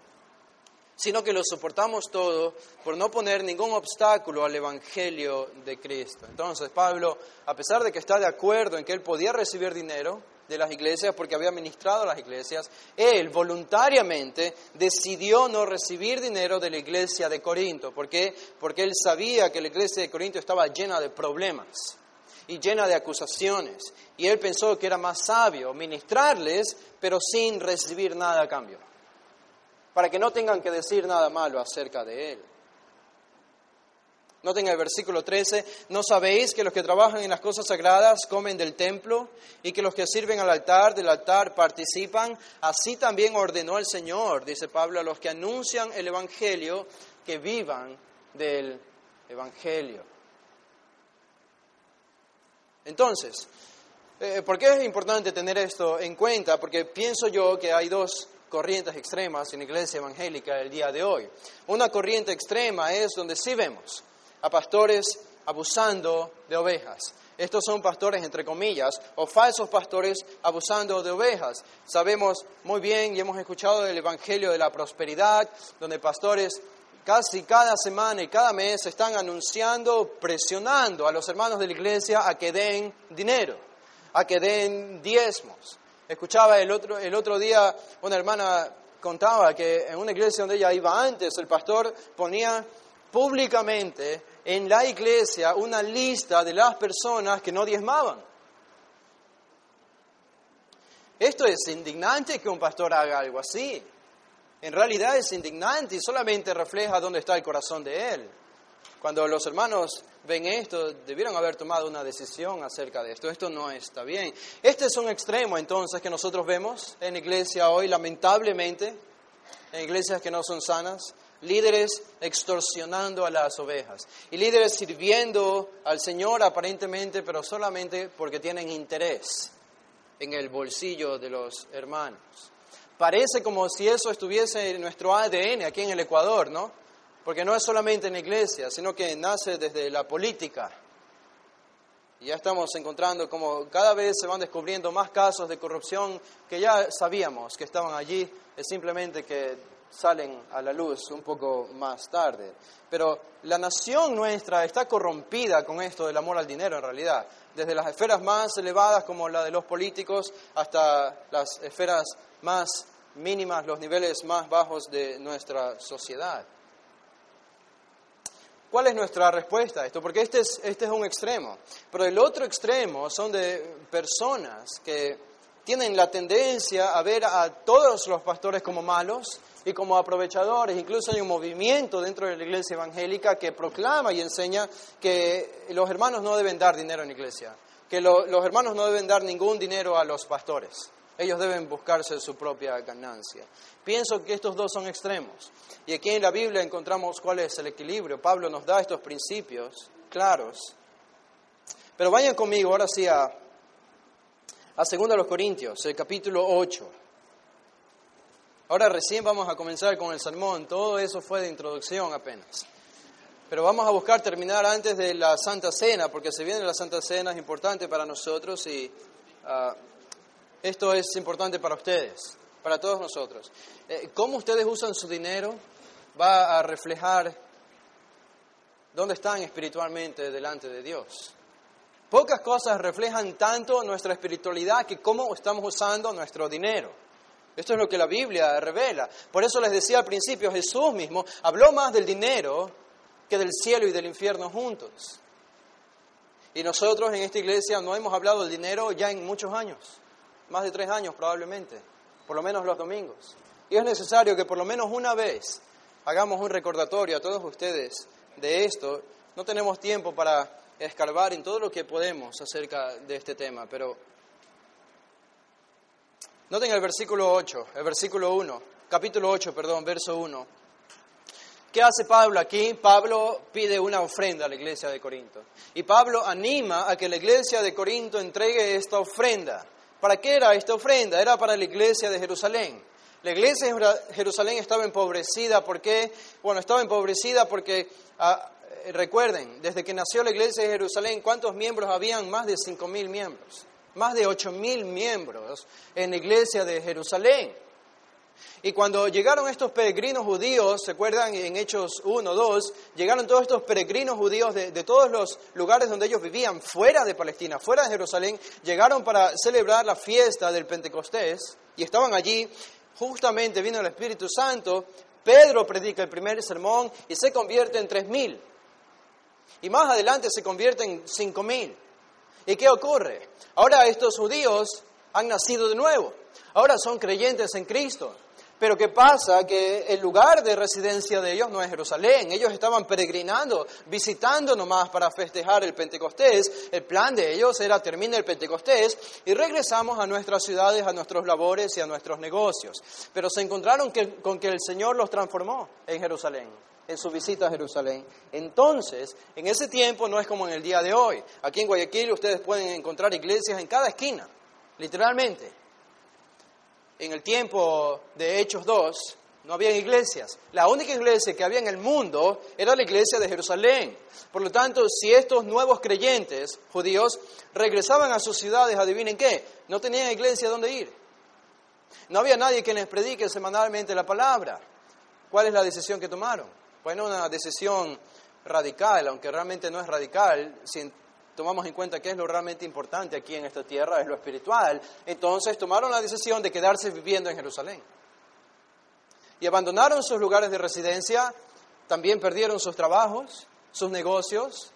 sino que lo soportamos todo por no poner ningún obstáculo al Evangelio de Cristo. Entonces Pablo, a pesar de que está de acuerdo en que él podía recibir dinero de las iglesias porque había ministrado a las iglesias, él voluntariamente decidió no recibir dinero de la iglesia de Corinto. ¿Por qué? Porque él sabía que la iglesia de Corinto estaba llena de problemas y llena de acusaciones. Y él pensó que era más sabio ministrarles, pero sin recibir nada a cambio, para que no tengan que decir nada malo acerca de él. Noten el versículo 13, ¿no sabéis que los que trabajan en las cosas sagradas comen del templo y que los que sirven al altar del altar participan? Así también ordenó el Señor, dice Pablo, a los que anuncian el Evangelio que vivan del Evangelio. Entonces, eh, ¿por qué es importante tener esto en cuenta? Porque pienso yo que hay dos corrientes extremas en la iglesia evangélica el día de hoy. Una corriente extrema es donde sí vemos a pastores abusando de ovejas. Estos son pastores, entre comillas, o falsos pastores abusando de ovejas. Sabemos muy bien y hemos escuchado del Evangelio de la Prosperidad, donde pastores casi cada semana y cada mes están anunciando, presionando a los hermanos de la iglesia a que den dinero, a que den diezmos. Escuchaba el otro, el otro día una hermana contaba que en una iglesia donde ella iba antes, el pastor ponía públicamente en la iglesia una lista de las personas que no diezmaban. Esto es indignante que un pastor haga algo así en realidad es indignante y solamente refleja dónde está el corazón de él. Cuando los hermanos ven esto, debieron haber tomado una decisión acerca de esto. Esto no está bien. Este es un extremo entonces que nosotros vemos en iglesia hoy, lamentablemente, en iglesias que no son sanas, líderes extorsionando a las ovejas y líderes sirviendo al Señor aparentemente, pero solamente porque tienen interés en el bolsillo de los hermanos. Parece como si eso estuviese en nuestro ADN aquí en el Ecuador, ¿no? Porque no es solamente en la iglesia, sino que nace desde la política. Y ya estamos encontrando como cada vez se van descubriendo más casos de corrupción que ya sabíamos que estaban allí, simplemente que salen a la luz un poco más tarde. Pero la nación nuestra está corrompida con esto del amor al dinero en realidad, desde las esferas más elevadas como la de los políticos hasta las esferas más mínimas, los niveles más bajos de nuestra sociedad. ¿Cuál es nuestra respuesta a esto? Porque este es, este es un extremo, pero el otro extremo son de personas que tienen la tendencia a ver a todos los pastores como malos y como aprovechadores. Incluso hay un movimiento dentro de la iglesia evangélica que proclama y enseña que los hermanos no deben dar dinero en la iglesia, que los hermanos no deben dar ningún dinero a los pastores. Ellos deben buscarse su propia ganancia. Pienso que estos dos son extremos. Y aquí en la Biblia encontramos cuál es el equilibrio. Pablo nos da estos principios claros. Pero vayan conmigo ahora sí a, a 2 Corintios, el capítulo 8. Ahora recién vamos a comenzar con el sermón. Todo eso fue de introducción apenas. Pero vamos a buscar terminar antes de la Santa Cena, porque se viene la Santa Cena, es importante para nosotros y... Ah, esto es importante para ustedes, para todos nosotros. Eh, cómo ustedes usan su dinero va a reflejar dónde están espiritualmente delante de Dios. Pocas cosas reflejan tanto nuestra espiritualidad que cómo estamos usando nuestro dinero. Esto es lo que la Biblia revela. Por eso les decía al principio, Jesús mismo habló más del dinero que del cielo y del infierno juntos. Y nosotros en esta iglesia no hemos hablado del dinero ya en muchos años más de tres años probablemente, por lo menos los domingos. Y es necesario que por lo menos una vez hagamos un recordatorio a todos ustedes de esto. No tenemos tiempo para escarbar en todo lo que podemos acerca de este tema, pero noten el versículo 8, el versículo 1, capítulo 8, perdón, verso 1. ¿Qué hace Pablo aquí? Pablo pide una ofrenda a la iglesia de Corinto. Y Pablo anima a que la iglesia de Corinto entregue esta ofrenda. ¿Para qué era esta ofrenda? Era para la iglesia de Jerusalén. La iglesia de Jerusalén estaba empobrecida. ¿Por qué? Bueno, estaba empobrecida porque, ah, recuerden, desde que nació la iglesia de Jerusalén, ¿cuántos miembros habían? Más de 5.000 miembros. más de 8.000 miembros en la iglesia de Jerusalén. Y cuando llegaron estos peregrinos judíos, ¿se acuerdan en Hechos 1, 2? Llegaron todos estos peregrinos judíos de, de, todos los lugares donde ellos vivían, fuera de Palestina, fuera de Jerusalén, llegaron para celebrar la fiesta del Pentecostés y estaban allí. Justamente vino el Espíritu Santo, Pedro predica el primer sermón y se convierte en tres mil. Y más adelante se convierte en cinco mil. ¿Y qué ocurre? Ahora estos judíos han nacido de nuevo. Ahora son creyentes en Cristo. Pero ¿qué pasa? Que el lugar de residencia de ellos no es Jerusalén. Ellos estaban peregrinando, visitando nomás para festejar el Pentecostés. El plan de ellos era terminar el Pentecostés y regresamos a nuestras ciudades, a nuestros labores y a nuestros negocios. Pero se encontraron con que el Señor los transformó en Jerusalén en su visita a Jerusalén. Entonces, en ese tiempo no es como en el día de hoy. Aquí en Guayaquil ustedes pueden encontrar iglesias en cada esquina, literalmente en el tiempo de Hechos 2, no había iglesias. La única iglesia que había en el mundo era la iglesia de Jerusalén. Por lo tanto, si estos nuevos creyentes judíos regresaban a sus ciudades, adivinen qué, no tenían iglesia donde ir. No había nadie que les predique semanalmente la palabra. ¿Cuál es la decisión que tomaron? Bueno, una decisión radical, aunque realmente no es radical, tomamos en cuenta qué es lo realmente importante aquí en esta tierra, es lo espiritual, entonces tomaron la decisión de quedarse viviendo en Jerusalén. Y abandonaron sus lugares de residencia, también perdieron sus trabajos, sus negocios,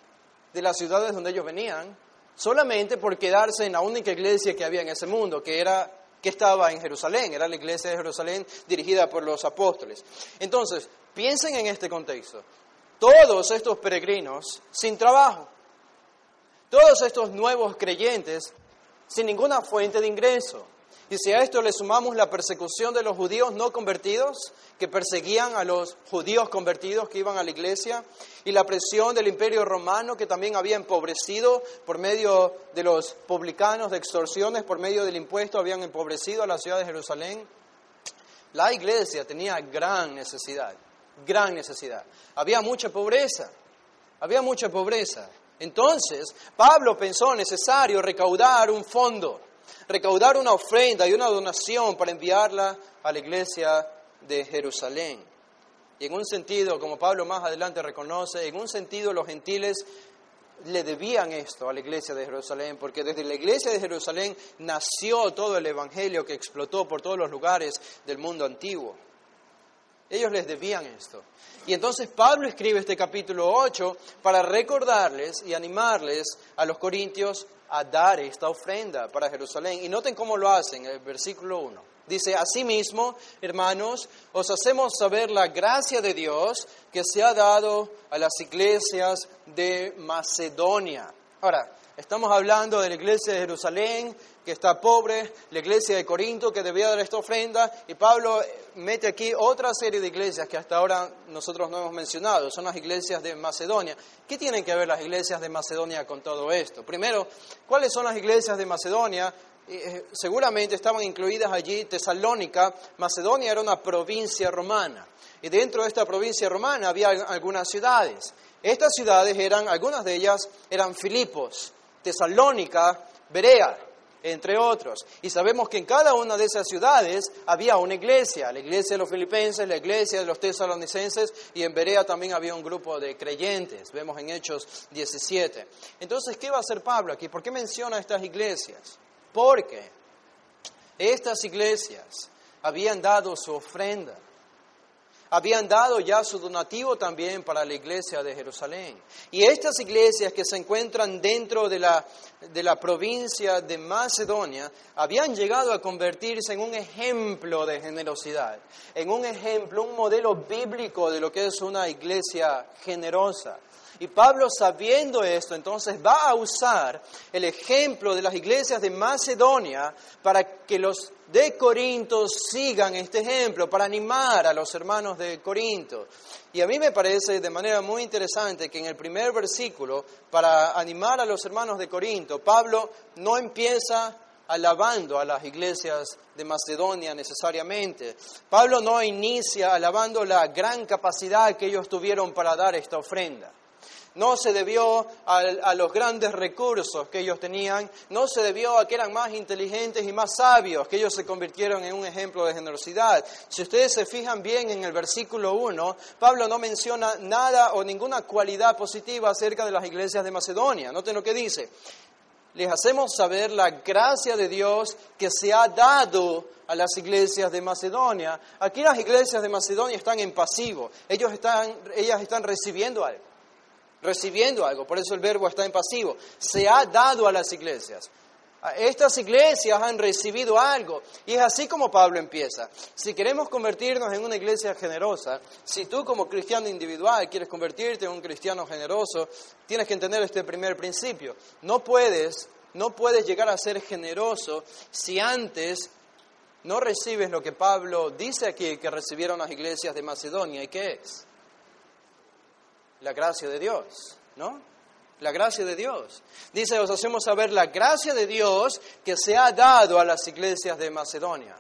de las ciudades donde ellos venían, solamente por quedarse en la única iglesia que había en ese mundo, que era que estaba en Jerusalén, era la iglesia de Jerusalén dirigida por los apóstoles. Entonces, piensen en este contexto. Todos estos peregrinos sin trabajo, todos estos nuevos creyentes sin ninguna fuente de ingreso. Y si a esto le sumamos la persecución de los judíos no convertidos, que perseguían a los judíos convertidos que iban a la iglesia, y la presión del imperio romano que también había empobrecido por medio de los publicanos de extorsiones, por medio del impuesto, habían empobrecido a la ciudad de Jerusalén, la iglesia tenía gran necesidad, gran necesidad. Había mucha pobreza, había mucha pobreza. Entonces, Pablo pensó necesario recaudar un fondo, recaudar una ofrenda y una donación para enviarla a la iglesia de Jerusalén. Y en un sentido, como Pablo más adelante reconoce, en un sentido los gentiles le debían esto a la iglesia de Jerusalén, porque desde la iglesia de Jerusalén nació todo el evangelio que explotó por todos los lugares del mundo antiguo. Ellos les debían esto. Y entonces Pablo escribe este capítulo 8 para recordarles y animarles a los corintios a dar esta ofrenda para Jerusalén. Y noten cómo lo hacen, el versículo 1. Dice, asimismo, hermanos, os hacemos saber la gracia de Dios que se ha dado a las iglesias de Macedonia. Ahora, estamos hablando de la iglesia de Jerusalén, que está pobre, la iglesia de Corinto que debía dar esta ofrenda, y Pablo mete aquí otra serie de iglesias que hasta ahora nosotros no hemos mencionado, son las iglesias de Macedonia. ¿Qué tienen que ver las iglesias de Macedonia con todo esto? Primero, ¿cuáles son las iglesias de Macedonia? Eh, seguramente estaban incluidas allí Tesalónica. Macedonia era una provincia romana, y dentro de esta provincia romana había algunas ciudades. Estas ciudades eran, algunas de ellas eran Filipos, Tesalónica, Berea entre otros. Y sabemos que en cada una de esas ciudades había una iglesia, la iglesia de los filipenses, la iglesia de los tesalonicenses, y en Berea también había un grupo de creyentes, vemos en Hechos 17. Entonces, ¿qué va a hacer Pablo aquí? ¿Por qué menciona estas iglesias? Porque estas iglesias habían dado su ofrenda habían dado ya su donativo también para la iglesia de Jerusalén. Y estas iglesias que se encuentran dentro de la, de la provincia de Macedonia habían llegado a convertirse en un ejemplo de generosidad, en un ejemplo, un modelo bíblico de lo que es una iglesia generosa. Y Pablo, sabiendo esto, entonces va a usar el ejemplo de las iglesias de Macedonia para que los de Corinto sigan este ejemplo, para animar a los hermanos de Corinto. Y a mí me parece de manera muy interesante que en el primer versículo, para animar a los hermanos de Corinto, Pablo no empieza alabando a las iglesias de Macedonia necesariamente. Pablo no inicia alabando la gran capacidad que ellos tuvieron para dar esta ofrenda. No se debió a, los grandes recursos que ellos tenían, no se debió a que eran más inteligentes y más sabios, que ellos se convirtieron en un ejemplo de generosidad. Si ustedes se fijan bien en el versículo 1, Pablo no menciona nada o ninguna cualidad positiva acerca de las iglesias de Macedonia. Noten lo que dice. Les hacemos saber la gracia de Dios que se ha dado a las iglesias de Macedonia. Aquí las iglesias de Macedonia están en pasivo. Ellos están, ellas están recibiendo algo. Recibiendo algo. Por eso el verbo está en pasivo. Se ha dado a las iglesias. Estas iglesias han recibido algo. Y es así como Pablo empieza. Si queremos convertirnos en una iglesia generosa, si tú como cristiano individual quieres convertirte en un cristiano generoso, tienes que entender este primer principio. No puedes, no puedes llegar a ser generoso si antes no recibes lo que Pablo dice aquí que recibieron las iglesias de Macedonia. ¿Y qué es? La gracia de Dios, ¿no? La gracia de Dios. Dice, os hacemos saber la gracia de Dios que se ha dado a las iglesias de Macedonia.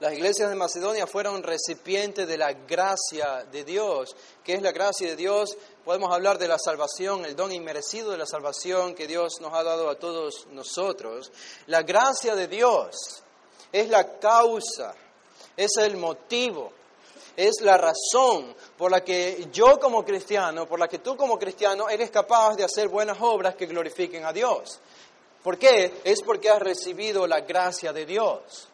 Las iglesias de Macedonia fueron recipientes de la gracia de Dios. ¿Qué es la gracia de Dios? Podemos hablar de la salvación, el don inmerecido de la salvación que Dios nos ha dado a todos nosotros. La gracia de Dios es la causa, es el motivo, es la razón por la que yo como cristiano, por la que tú como cristiano eres capaz de hacer buenas obras que glorifiquen a Dios. ¿Por qué? Es porque has recibido la gracia de Dios.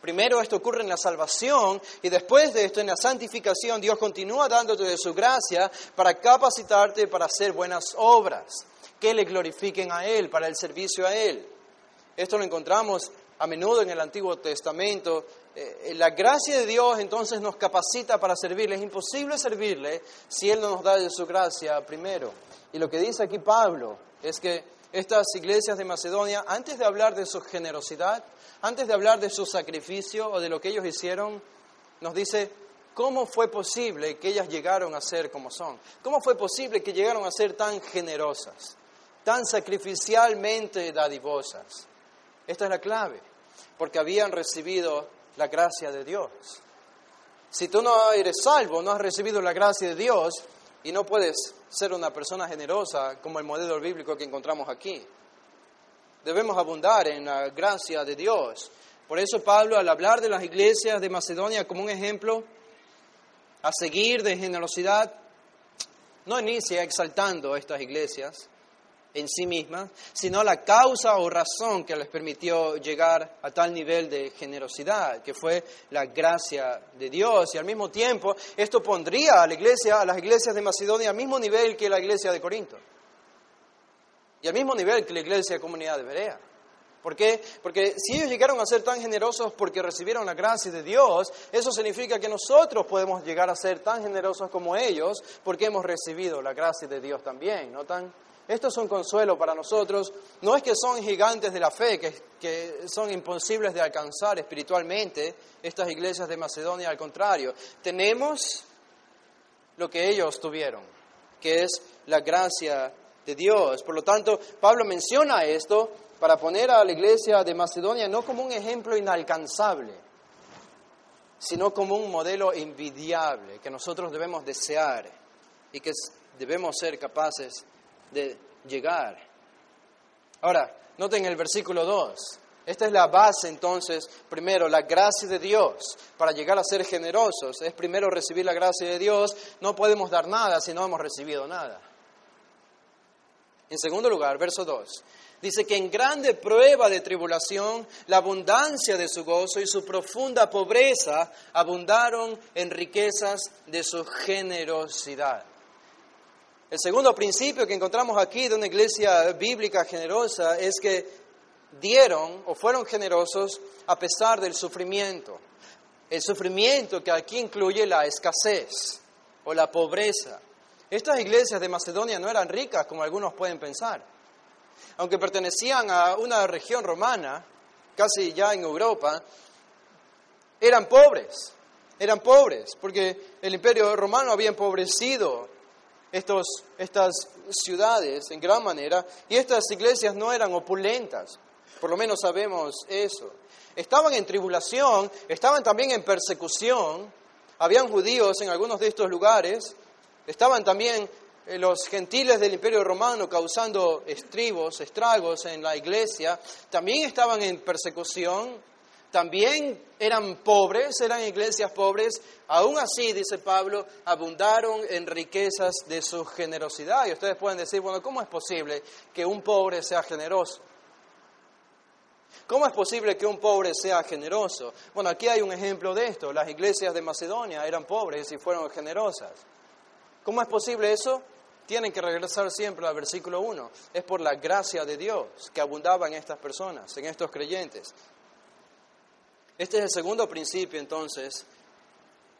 Primero esto ocurre en la salvación y después de esto en la santificación Dios continúa dándote de su gracia para capacitarte para hacer buenas obras que le glorifiquen a Él, para el servicio a Él. Esto lo encontramos a menudo en el Antiguo Testamento. Eh, la gracia de Dios entonces nos capacita para servirle. Es imposible servirle si Él no nos da de su gracia primero. Y lo que dice aquí Pablo es que estas iglesias de Macedonia, antes de hablar de su generosidad, antes de hablar de su sacrificio o de lo que ellos hicieron, nos dice, ¿cómo fue posible que ellas llegaron a ser como son? ¿Cómo fue posible que llegaron a ser tan generosas, tan sacrificialmente dadivosas? Esta es la clave, porque habían recibido la gracia de Dios. Si tú no eres salvo, no has recibido la gracia de Dios y no puedes ser una persona generosa como el modelo bíblico que encontramos aquí. Debemos abundar en la gracia de Dios. Por eso Pablo, al hablar de las iglesias de Macedonia como un ejemplo a seguir de generosidad, no inicia exaltando a estas iglesias, en sí misma, sino la causa o razón que les permitió llegar a tal nivel de generosidad, que fue la gracia de Dios. Y al mismo tiempo, esto pondría a la iglesia, a las iglesias de Macedonia al mismo nivel que la iglesia de Corinto. Y al mismo nivel que la iglesia de comunidad de Berea. ¿Por qué? Porque si ellos llegaron a ser tan generosos porque recibieron la gracia de Dios, eso significa que nosotros podemos llegar a ser tan generosos como ellos porque hemos recibido la gracia de Dios también, ¿no tan? Esto es un consuelo para nosotros. No es que son gigantes de la fe, que, que, son imposibles de alcanzar espiritualmente estas iglesias de Macedonia, al contrario. Tenemos lo que ellos tuvieron, que es la gracia de Dios. Por lo tanto, Pablo menciona esto para poner a la iglesia de Macedonia no como un ejemplo inalcanzable, sino como un modelo envidiable que nosotros debemos desear y que debemos ser capaces de llegar. Ahora, noten el versículo 2. Esta es la base entonces, primero, la gracia de Dios. Para llegar a ser generosos es primero recibir la gracia de Dios. No podemos dar nada si no hemos recibido nada. En segundo lugar, verso 2. Dice que en grande prueba de tribulación, la abundancia de su gozo y su profunda pobreza abundaron en riquezas de su generosidad. El segundo principio que encontramos aquí de una iglesia bíblica generosa es que dieron o fueron generosos a pesar del sufrimiento. El sufrimiento que aquí incluye la escasez o la pobreza. Estas iglesias de Macedonia no eran ricas como algunos pueden pensar. Aunque pertenecían a una región romana, casi ya en Europa, eran pobres. Eran pobres porque el imperio romano había empobrecido estos, estas ciudades en gran manera y estas iglesias no eran opulentas, por lo menos sabemos eso. Estaban en tribulación, estaban también en persecución, habían judíos en algunos de estos lugares, estaban también eh, los gentiles del imperio romano causando estribos, estragos en la iglesia, también estaban en persecución, también eran pobres, eran iglesias pobres, aún así, dice Pablo, abundaron en riquezas de su generosidad. Y ustedes pueden decir, bueno, ¿cómo es posible que un pobre sea generoso? ¿Cómo es posible que un pobre sea generoso? Bueno, aquí hay un ejemplo de esto. Las iglesias de Macedonia eran pobres y fueron generosas. ¿Cómo es posible eso? Tienen que regresar siempre al versículo 1. Es por la gracia de Dios que abundaba en estas personas, en estos creyentes. Este es el segundo principio entonces,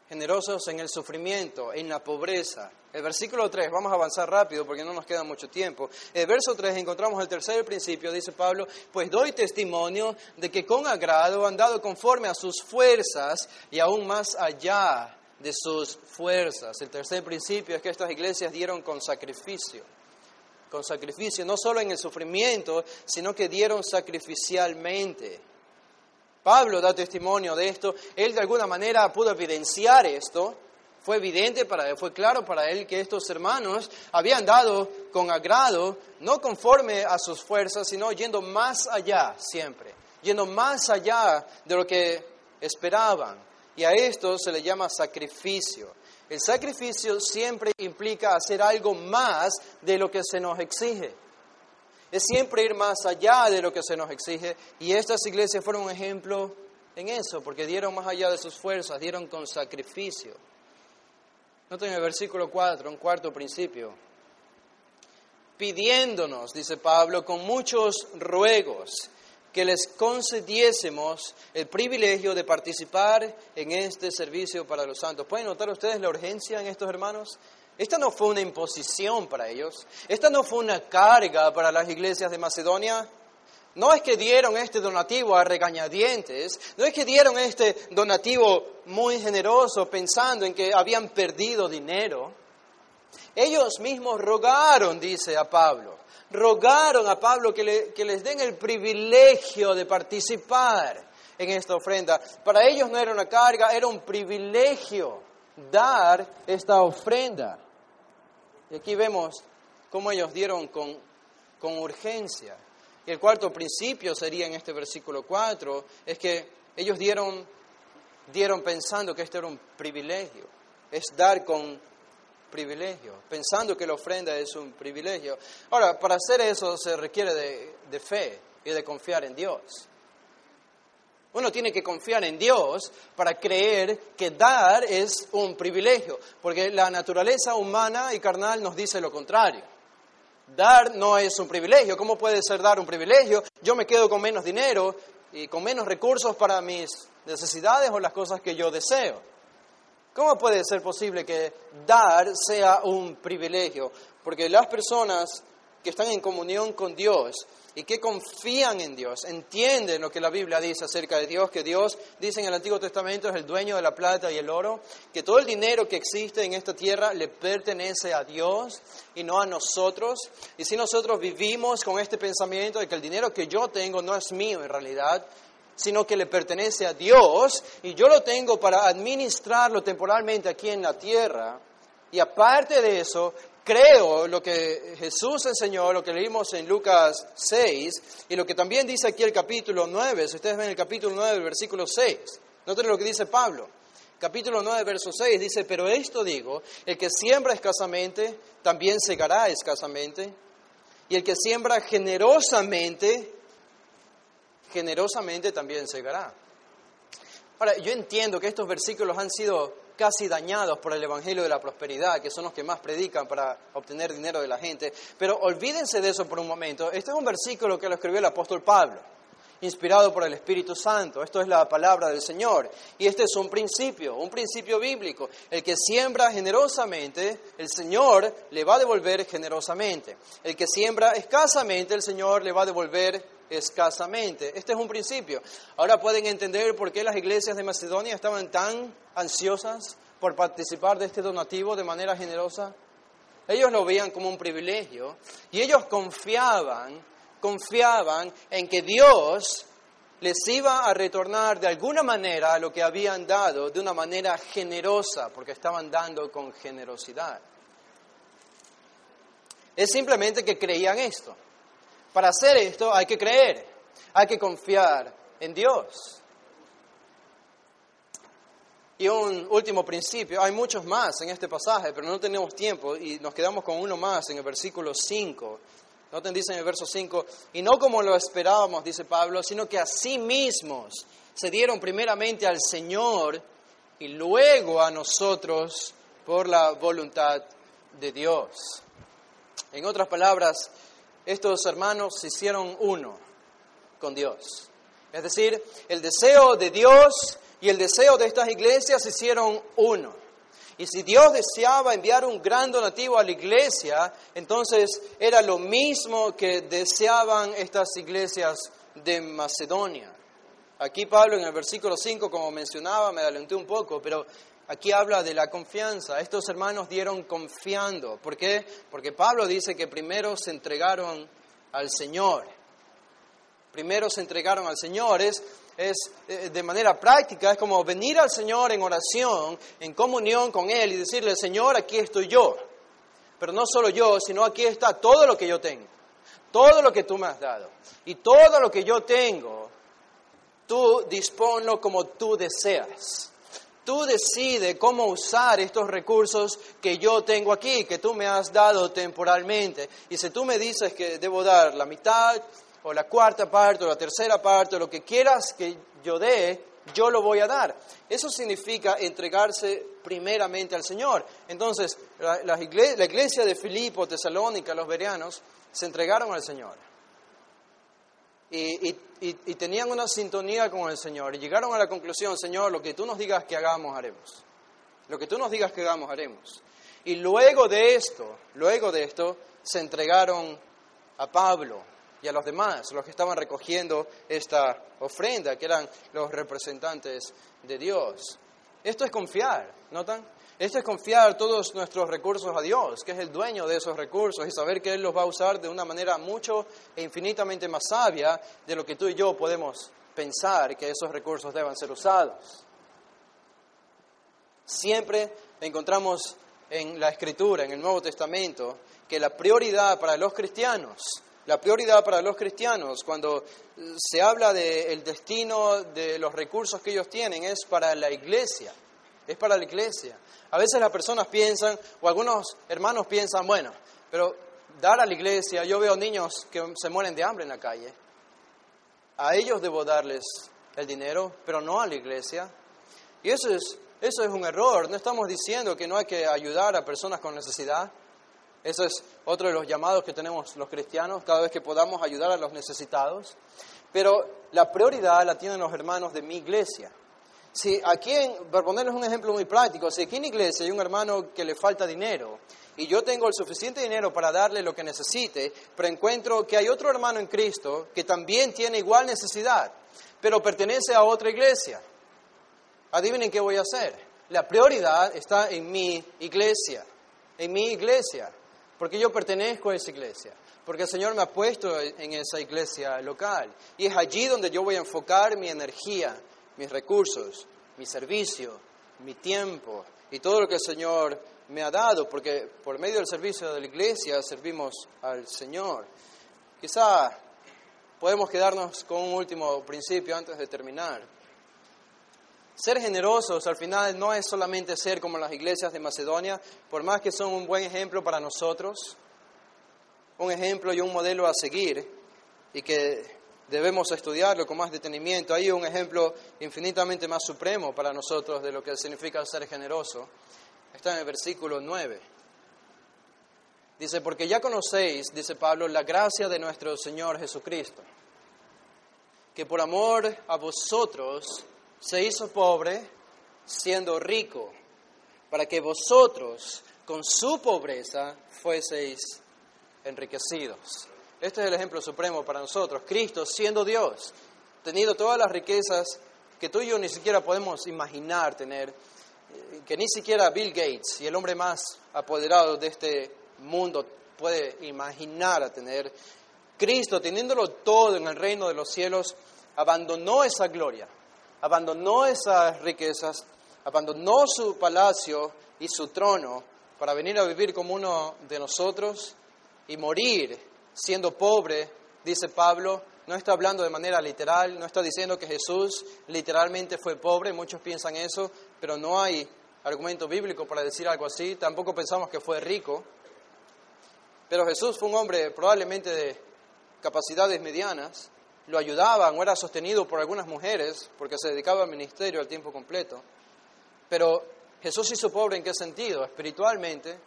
generosos en el sufrimiento, en la pobreza. El versículo 3, vamos a avanzar rápido porque no nos queda mucho tiempo. El verso 3 encontramos el tercer principio, dice Pablo, pues doy testimonio de que con agrado han dado conforme a sus fuerzas y aún más allá de sus fuerzas. El tercer principio es que estas iglesias dieron con sacrificio, con sacrificio, no solo en el sufrimiento, sino que dieron sacrificialmente. Pablo da testimonio de esto. Él de alguna manera pudo evidenciar esto. Fue evidente para él, fue claro para él que estos hermanos habían dado con agrado, no conforme a sus fuerzas, sino yendo más allá siempre, yendo más allá de lo que esperaban. Y a esto se le llama sacrificio. El sacrificio siempre implica hacer algo más de lo que se nos exige es siempre ir más allá de lo que se nos exige y estas iglesias fueron un ejemplo en eso, porque dieron más allá de sus fuerzas, dieron con sacrificio. Noten el versículo 4, un cuarto principio. Pidiéndonos, dice Pablo, con muchos ruegos, que les concediésemos el privilegio de participar en este servicio para los santos. ¿Pueden notar ustedes la urgencia en estos hermanos? Esta no fue una imposición para ellos. Esta no fue una carga para las iglesias de Macedonia. No es que dieron este donativo a regañadientes, no es que dieron este donativo muy generoso pensando en que habían perdido dinero. Ellos mismos rogaron, dice a Pablo, rogaron a Pablo que, les den el privilegio de participar en esta ofrenda. Para ellos no era una carga, era un privilegio dar esta ofrenda. Y aquí vemos cómo ellos dieron con, con urgencia. Y el cuarto principio sería en este versículo 4, es que ellos dieron, dieron pensando que esto era un privilegio, es dar con privilegio, pensando que la ofrenda es un privilegio. Ahora, para hacer eso se requiere de, de fe y de confiar en Dios. Uno tiene que confiar en Dios para creer que dar es un privilegio, porque la naturaleza humana y carnal nos dice lo contrario. Dar no es un privilegio. ¿Cómo puede ser dar un privilegio? Yo me quedo con menos dinero y con menos recursos para mis necesidades o las cosas que yo deseo. ¿Cómo puede ser posible que dar sea un privilegio? Porque las personas que están en comunión con Dios y que confían en Dios, entienden lo que la Biblia dice acerca de Dios, que Dios, dice en el Antiguo Testamento, es el dueño de la plata y el oro, que todo el dinero que existe en esta tierra le pertenece a Dios y no a nosotros. Y si nosotros vivimos con este pensamiento de que el dinero que yo tengo no es mío en realidad, sino que le pertenece a Dios y yo lo tengo para administrarlo temporalmente aquí en la tierra, y aparte de eso, creo lo que Jesús enseñó, lo que leímos en Lucas 6 y lo que también dice aquí el capítulo 9. Si ustedes ven el capítulo 9, versículo 6, noten lo que dice Pablo. Capítulo 9, verso 6 dice, pero esto digo, el que siembra escasamente, también segará escasamente, y el que siembra generosamente, generosamente también segará. Ahora, yo entiendo que estos versículos han sido casi dañados por el Evangelio de la Prosperidad, que son los que más predican para obtener dinero de la gente. Pero olvídense de eso por un momento. Este es un versículo que lo escribió el apóstol Pablo, inspirado por el Espíritu Santo. Esto es la palabra del Señor. Y este es un principio, un principio bíblico. El que siembra generosamente, el Señor le va a devolver generosamente. El que siembra escasamente, el Señor le va a devolver escasamente. Este es un principio. Ahora pueden entender por qué las iglesias de Macedonia estaban tan ansiosas por participar de este donativo de manera generosa. Ellos lo veían como un privilegio y ellos confiaban, confiaban en que Dios les iba a retornar de alguna manera lo que habían dado de una manera generosa, porque estaban dando con generosidad. Es simplemente que creían esto. Para hacer esto hay que creer, hay que confiar en Dios. Y un último principio, hay muchos más en este pasaje, pero no tenemos tiempo y nos quedamos con uno más en el versículo 5. Noten, dice en el verso 5, y no como lo esperábamos, dice Pablo, sino que a sí mismos se dieron primeramente al Señor y luego a nosotros por la voluntad de Dios. En otras palabras, estos hermanos se hicieron uno con Dios. Es decir, el deseo de Dios y el deseo de estas iglesias se hicieron uno. Y si Dios deseaba enviar un gran donativo a la iglesia, entonces era lo mismo que deseaban estas iglesias de Macedonia. Aquí Pablo en el versículo 5, como mencionaba, me adelanté un poco, pero aquí habla de la confianza. Estos hermanos dieron confiando. ¿Por qué? Porque Pablo dice que primero se entregaron al Señor. Primero se entregaron al Señor. Es, es eh, de manera práctica, es como venir al Señor en oración, en comunión con Él y decirle, Señor, aquí estoy yo. Pero no solo yo, sino aquí está todo lo que yo tengo. Todo lo que tú me has dado. Y todo lo que yo tengo Tú disponlo como tú deseas. Tú decides cómo usar estos recursos que yo tengo aquí, que tú me has dado temporalmente. Y si tú me dices que debo dar la mitad o la cuarta parte o la tercera parte o lo que quieras que yo dé, yo lo voy a dar. Eso significa entregarse primeramente al Señor. Entonces, la, iglesia, de Filipo, Tesalónica, los bereanos, se entregaron al Señor. Y, y, tenían una sintonía con el Señor y llegaron a la conclusión, Señor, lo que tú nos digas que hagamos, haremos. Lo que tú nos digas que hagamos, haremos. Y luego de esto, luego de esto, se entregaron a Pablo y a los demás, los que estaban recogiendo esta ofrenda, que eran los representantes de Dios. Esto es confiar, ¿notan? Esto es confiar todos nuestros recursos a Dios, que es el dueño de esos recursos, y saber que Él los va a usar de una manera mucho e infinitamente más sabia de lo que tú y yo podemos pensar que esos recursos deban ser usados. Siempre encontramos en la Escritura, en el Nuevo Testamento, que la prioridad para los cristianos, la prioridad para los cristianos cuando se habla del destino de los recursos que ellos tienen es para la iglesia es para la iglesia. A veces las personas piensan, o algunos hermanos piensan, bueno, pero dar a la iglesia, yo veo niños que se mueren de hambre en la calle. A ellos debo darles el dinero, pero no a la iglesia. Y eso es, eso es un error. No estamos diciendo que no hay que ayudar a personas con necesidad. Eso es otro de los llamados que tenemos los cristianos, cada vez que podamos ayudar a los necesitados. Pero la prioridad la tienen los hermanos de mi iglesia si aquí, para ponerles un ejemplo muy práctico, si aquí en iglesia hay un hermano que le falta dinero y yo tengo el suficiente dinero para darle lo que necesite, pero encuentro que hay otro hermano en Cristo que también tiene igual necesidad, pero pertenece a otra iglesia, adivinen qué voy a hacer. La prioridad está en mi iglesia, en mi iglesia, porque yo pertenezco a esa iglesia porque el Señor me ha puesto en esa iglesia local. Y es allí donde yo voy a enfocar mi energía, mis recursos, mi servicio, mi tiempo y todo lo que el Señor me ha dado, porque por medio del servicio de la iglesia servimos al Señor. Quizá podemos quedarnos con un último principio antes de terminar. Ser generosos al final no es solamente ser como las iglesias de Macedonia, por más que son un buen ejemplo para nosotros, un ejemplo y un modelo a seguir, y que debemos estudiarlo con más detenimiento. Hay un ejemplo infinitamente más supremo para nosotros de lo que significa ser generoso. Está en el versículo 9. Dice, porque ya conocéis, dice Pablo, la gracia de nuestro Señor Jesucristo, que por amor a vosotros se hizo pobre siendo rico, para que vosotros con su pobreza fueseis enriquecidos. Este es el ejemplo supremo para nosotros. Cristo, siendo Dios, teniendo todas las riquezas que tú y yo ni siquiera podemos imaginar tener, eh, que ni siquiera Bill Gates y el hombre más apoderado de este mundo puede imaginar a tener. Cristo, teniéndolo todo en el reino de los cielos, abandonó esa gloria, abandonó esas riquezas, abandonó su palacio y su trono para venir a vivir como uno de nosotros y morir siendo pobre, dice Pablo, no está hablando de manera literal, no está diciendo que Jesús literalmente fue pobre, muchos piensan eso, pero no hay argumento bíblico para decir algo así, tampoco pensamos que fue rico, pero Jesús fue un hombre probablemente de capacidades medianas, lo ayudaban o era sostenido por algunas mujeres porque se dedicaba al ministerio al tiempo completo, pero Jesús hizo pobre en qué sentido? Espiritualmente,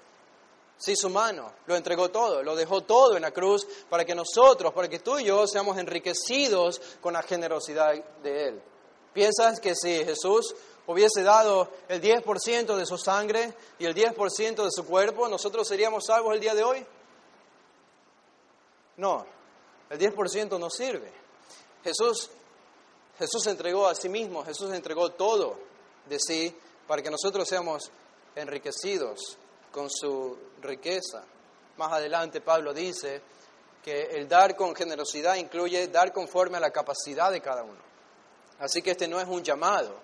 se hizo humano, lo entregó todo, lo dejó todo en la cruz para que nosotros, para que tú y yo seamos enriquecidos con la generosidad de Él. ¿Piensas que si Jesús hubiese dado el 10% de su sangre y el 10% de su cuerpo, nosotros seríamos salvos el día de hoy? No, el 10% no sirve. Jesús, Jesús entregó a sí mismo, Jesús entregó todo de sí para que nosotros seamos enriquecidos con su riqueza. Más adelante Pablo dice que el dar con generosidad incluye dar conforme a la capacidad de cada uno. Así que este no es un llamado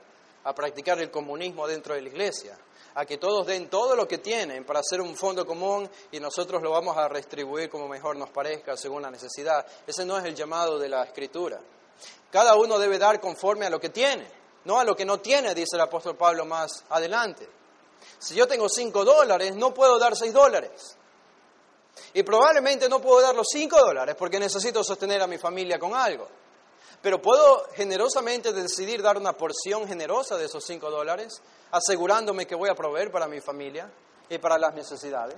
a practicar el comunismo dentro de la iglesia, a que todos den todo lo que tienen para hacer un fondo común y nosotros lo vamos a restribuir como mejor nos parezca según la necesidad. Ese no es el llamado de la escritura. Cada uno debe dar conforme a lo que tiene, no a lo que no tiene, dice el apóstol Pablo más adelante. Si yo tengo cinco dólares, no puedo dar seis dólares. Y probablemente no puedo dar los cinco dólares porque necesito sostener a mi familia con algo. Pero puedo generosamente decidir dar una porción generosa de esos cinco dólares, asegurándome que voy a proveer para mi familia y para las necesidades.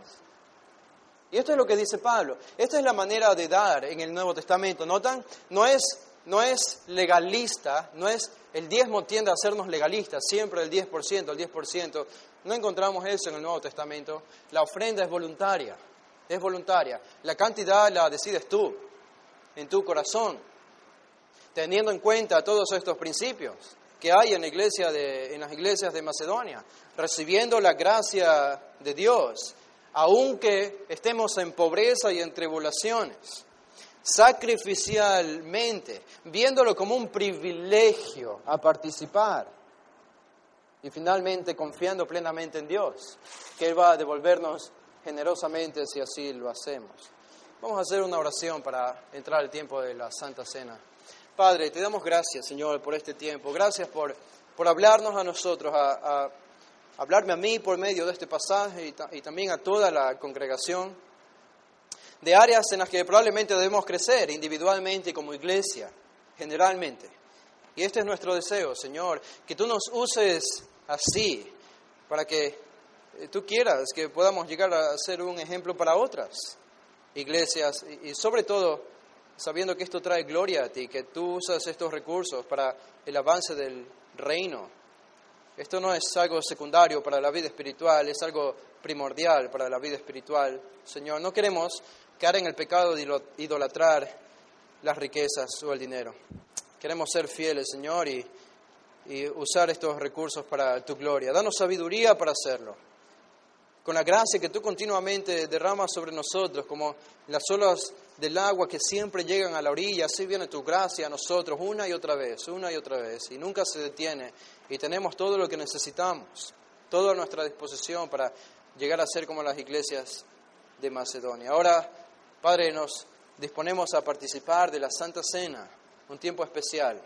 Y esto es lo que dice Pablo. Esta es la manera de dar en el Nuevo Testamento. ¿Notan? No es, no es legalista, no es el diezmo tiende a hacernos legalistas, siempre el 10%, el 10%. No encontramos eso en el Nuevo Testamento. La ofrenda es voluntaria, es voluntaria. La cantidad la decides tú, en tu corazón, teniendo en cuenta todos estos principios que hay en, iglesia las iglesias de Macedonia, recibiendo la gracia de Dios, aunque estemos en pobreza y en tribulaciones sacrificialmente, viéndolo como un privilegio a participar y finalmente confiando plenamente en Dios, que Él va a devolvernos generosamente si así lo hacemos. Vamos a hacer una oración para entrar al tiempo de la Santa Cena. Padre, te damos gracias, Señor, por este tiempo. Gracias por, por hablarnos a nosotros, a, hablarme a mí por medio de este pasaje y también a toda la congregación de áreas en las que probablemente debemos crecer individualmente como iglesia, generalmente. Y este es nuestro deseo, Señor, que tú nos uses así, para que eh, tú quieras que podamos llegar a ser un ejemplo para otras iglesias y, sobre todo sabiendo que esto trae gloria a ti, que tú usas estos recursos para el avance del reino. Esto no es algo secundario para la vida espiritual, es algo primordial para la vida espiritual. Señor, no queremos caer en el pecado de idolatrar las riquezas o el dinero. Queremos ser fieles, Señor, y, usar estos recursos para tu gloria. Danos sabiduría para hacerlo. Con la gracia que tú continuamente derramas sobre nosotros, como las olas del agua que siempre llegan a la orilla, así viene tu gracia a nosotros una y otra vez, una y otra vez, y nunca se detiene. Y tenemos todo lo que necesitamos, todo a nuestra disposición para llegar a ser como las iglesias de Macedonia. Ahora Padre, nos disponemos a participar de la Santa Cena, un tiempo especial.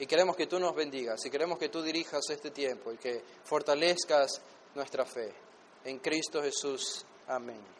Y queremos que tú nos bendigas y queremos que tú dirijas este tiempo y que fortalezcas nuestra fe. En Cristo Jesús. Amén.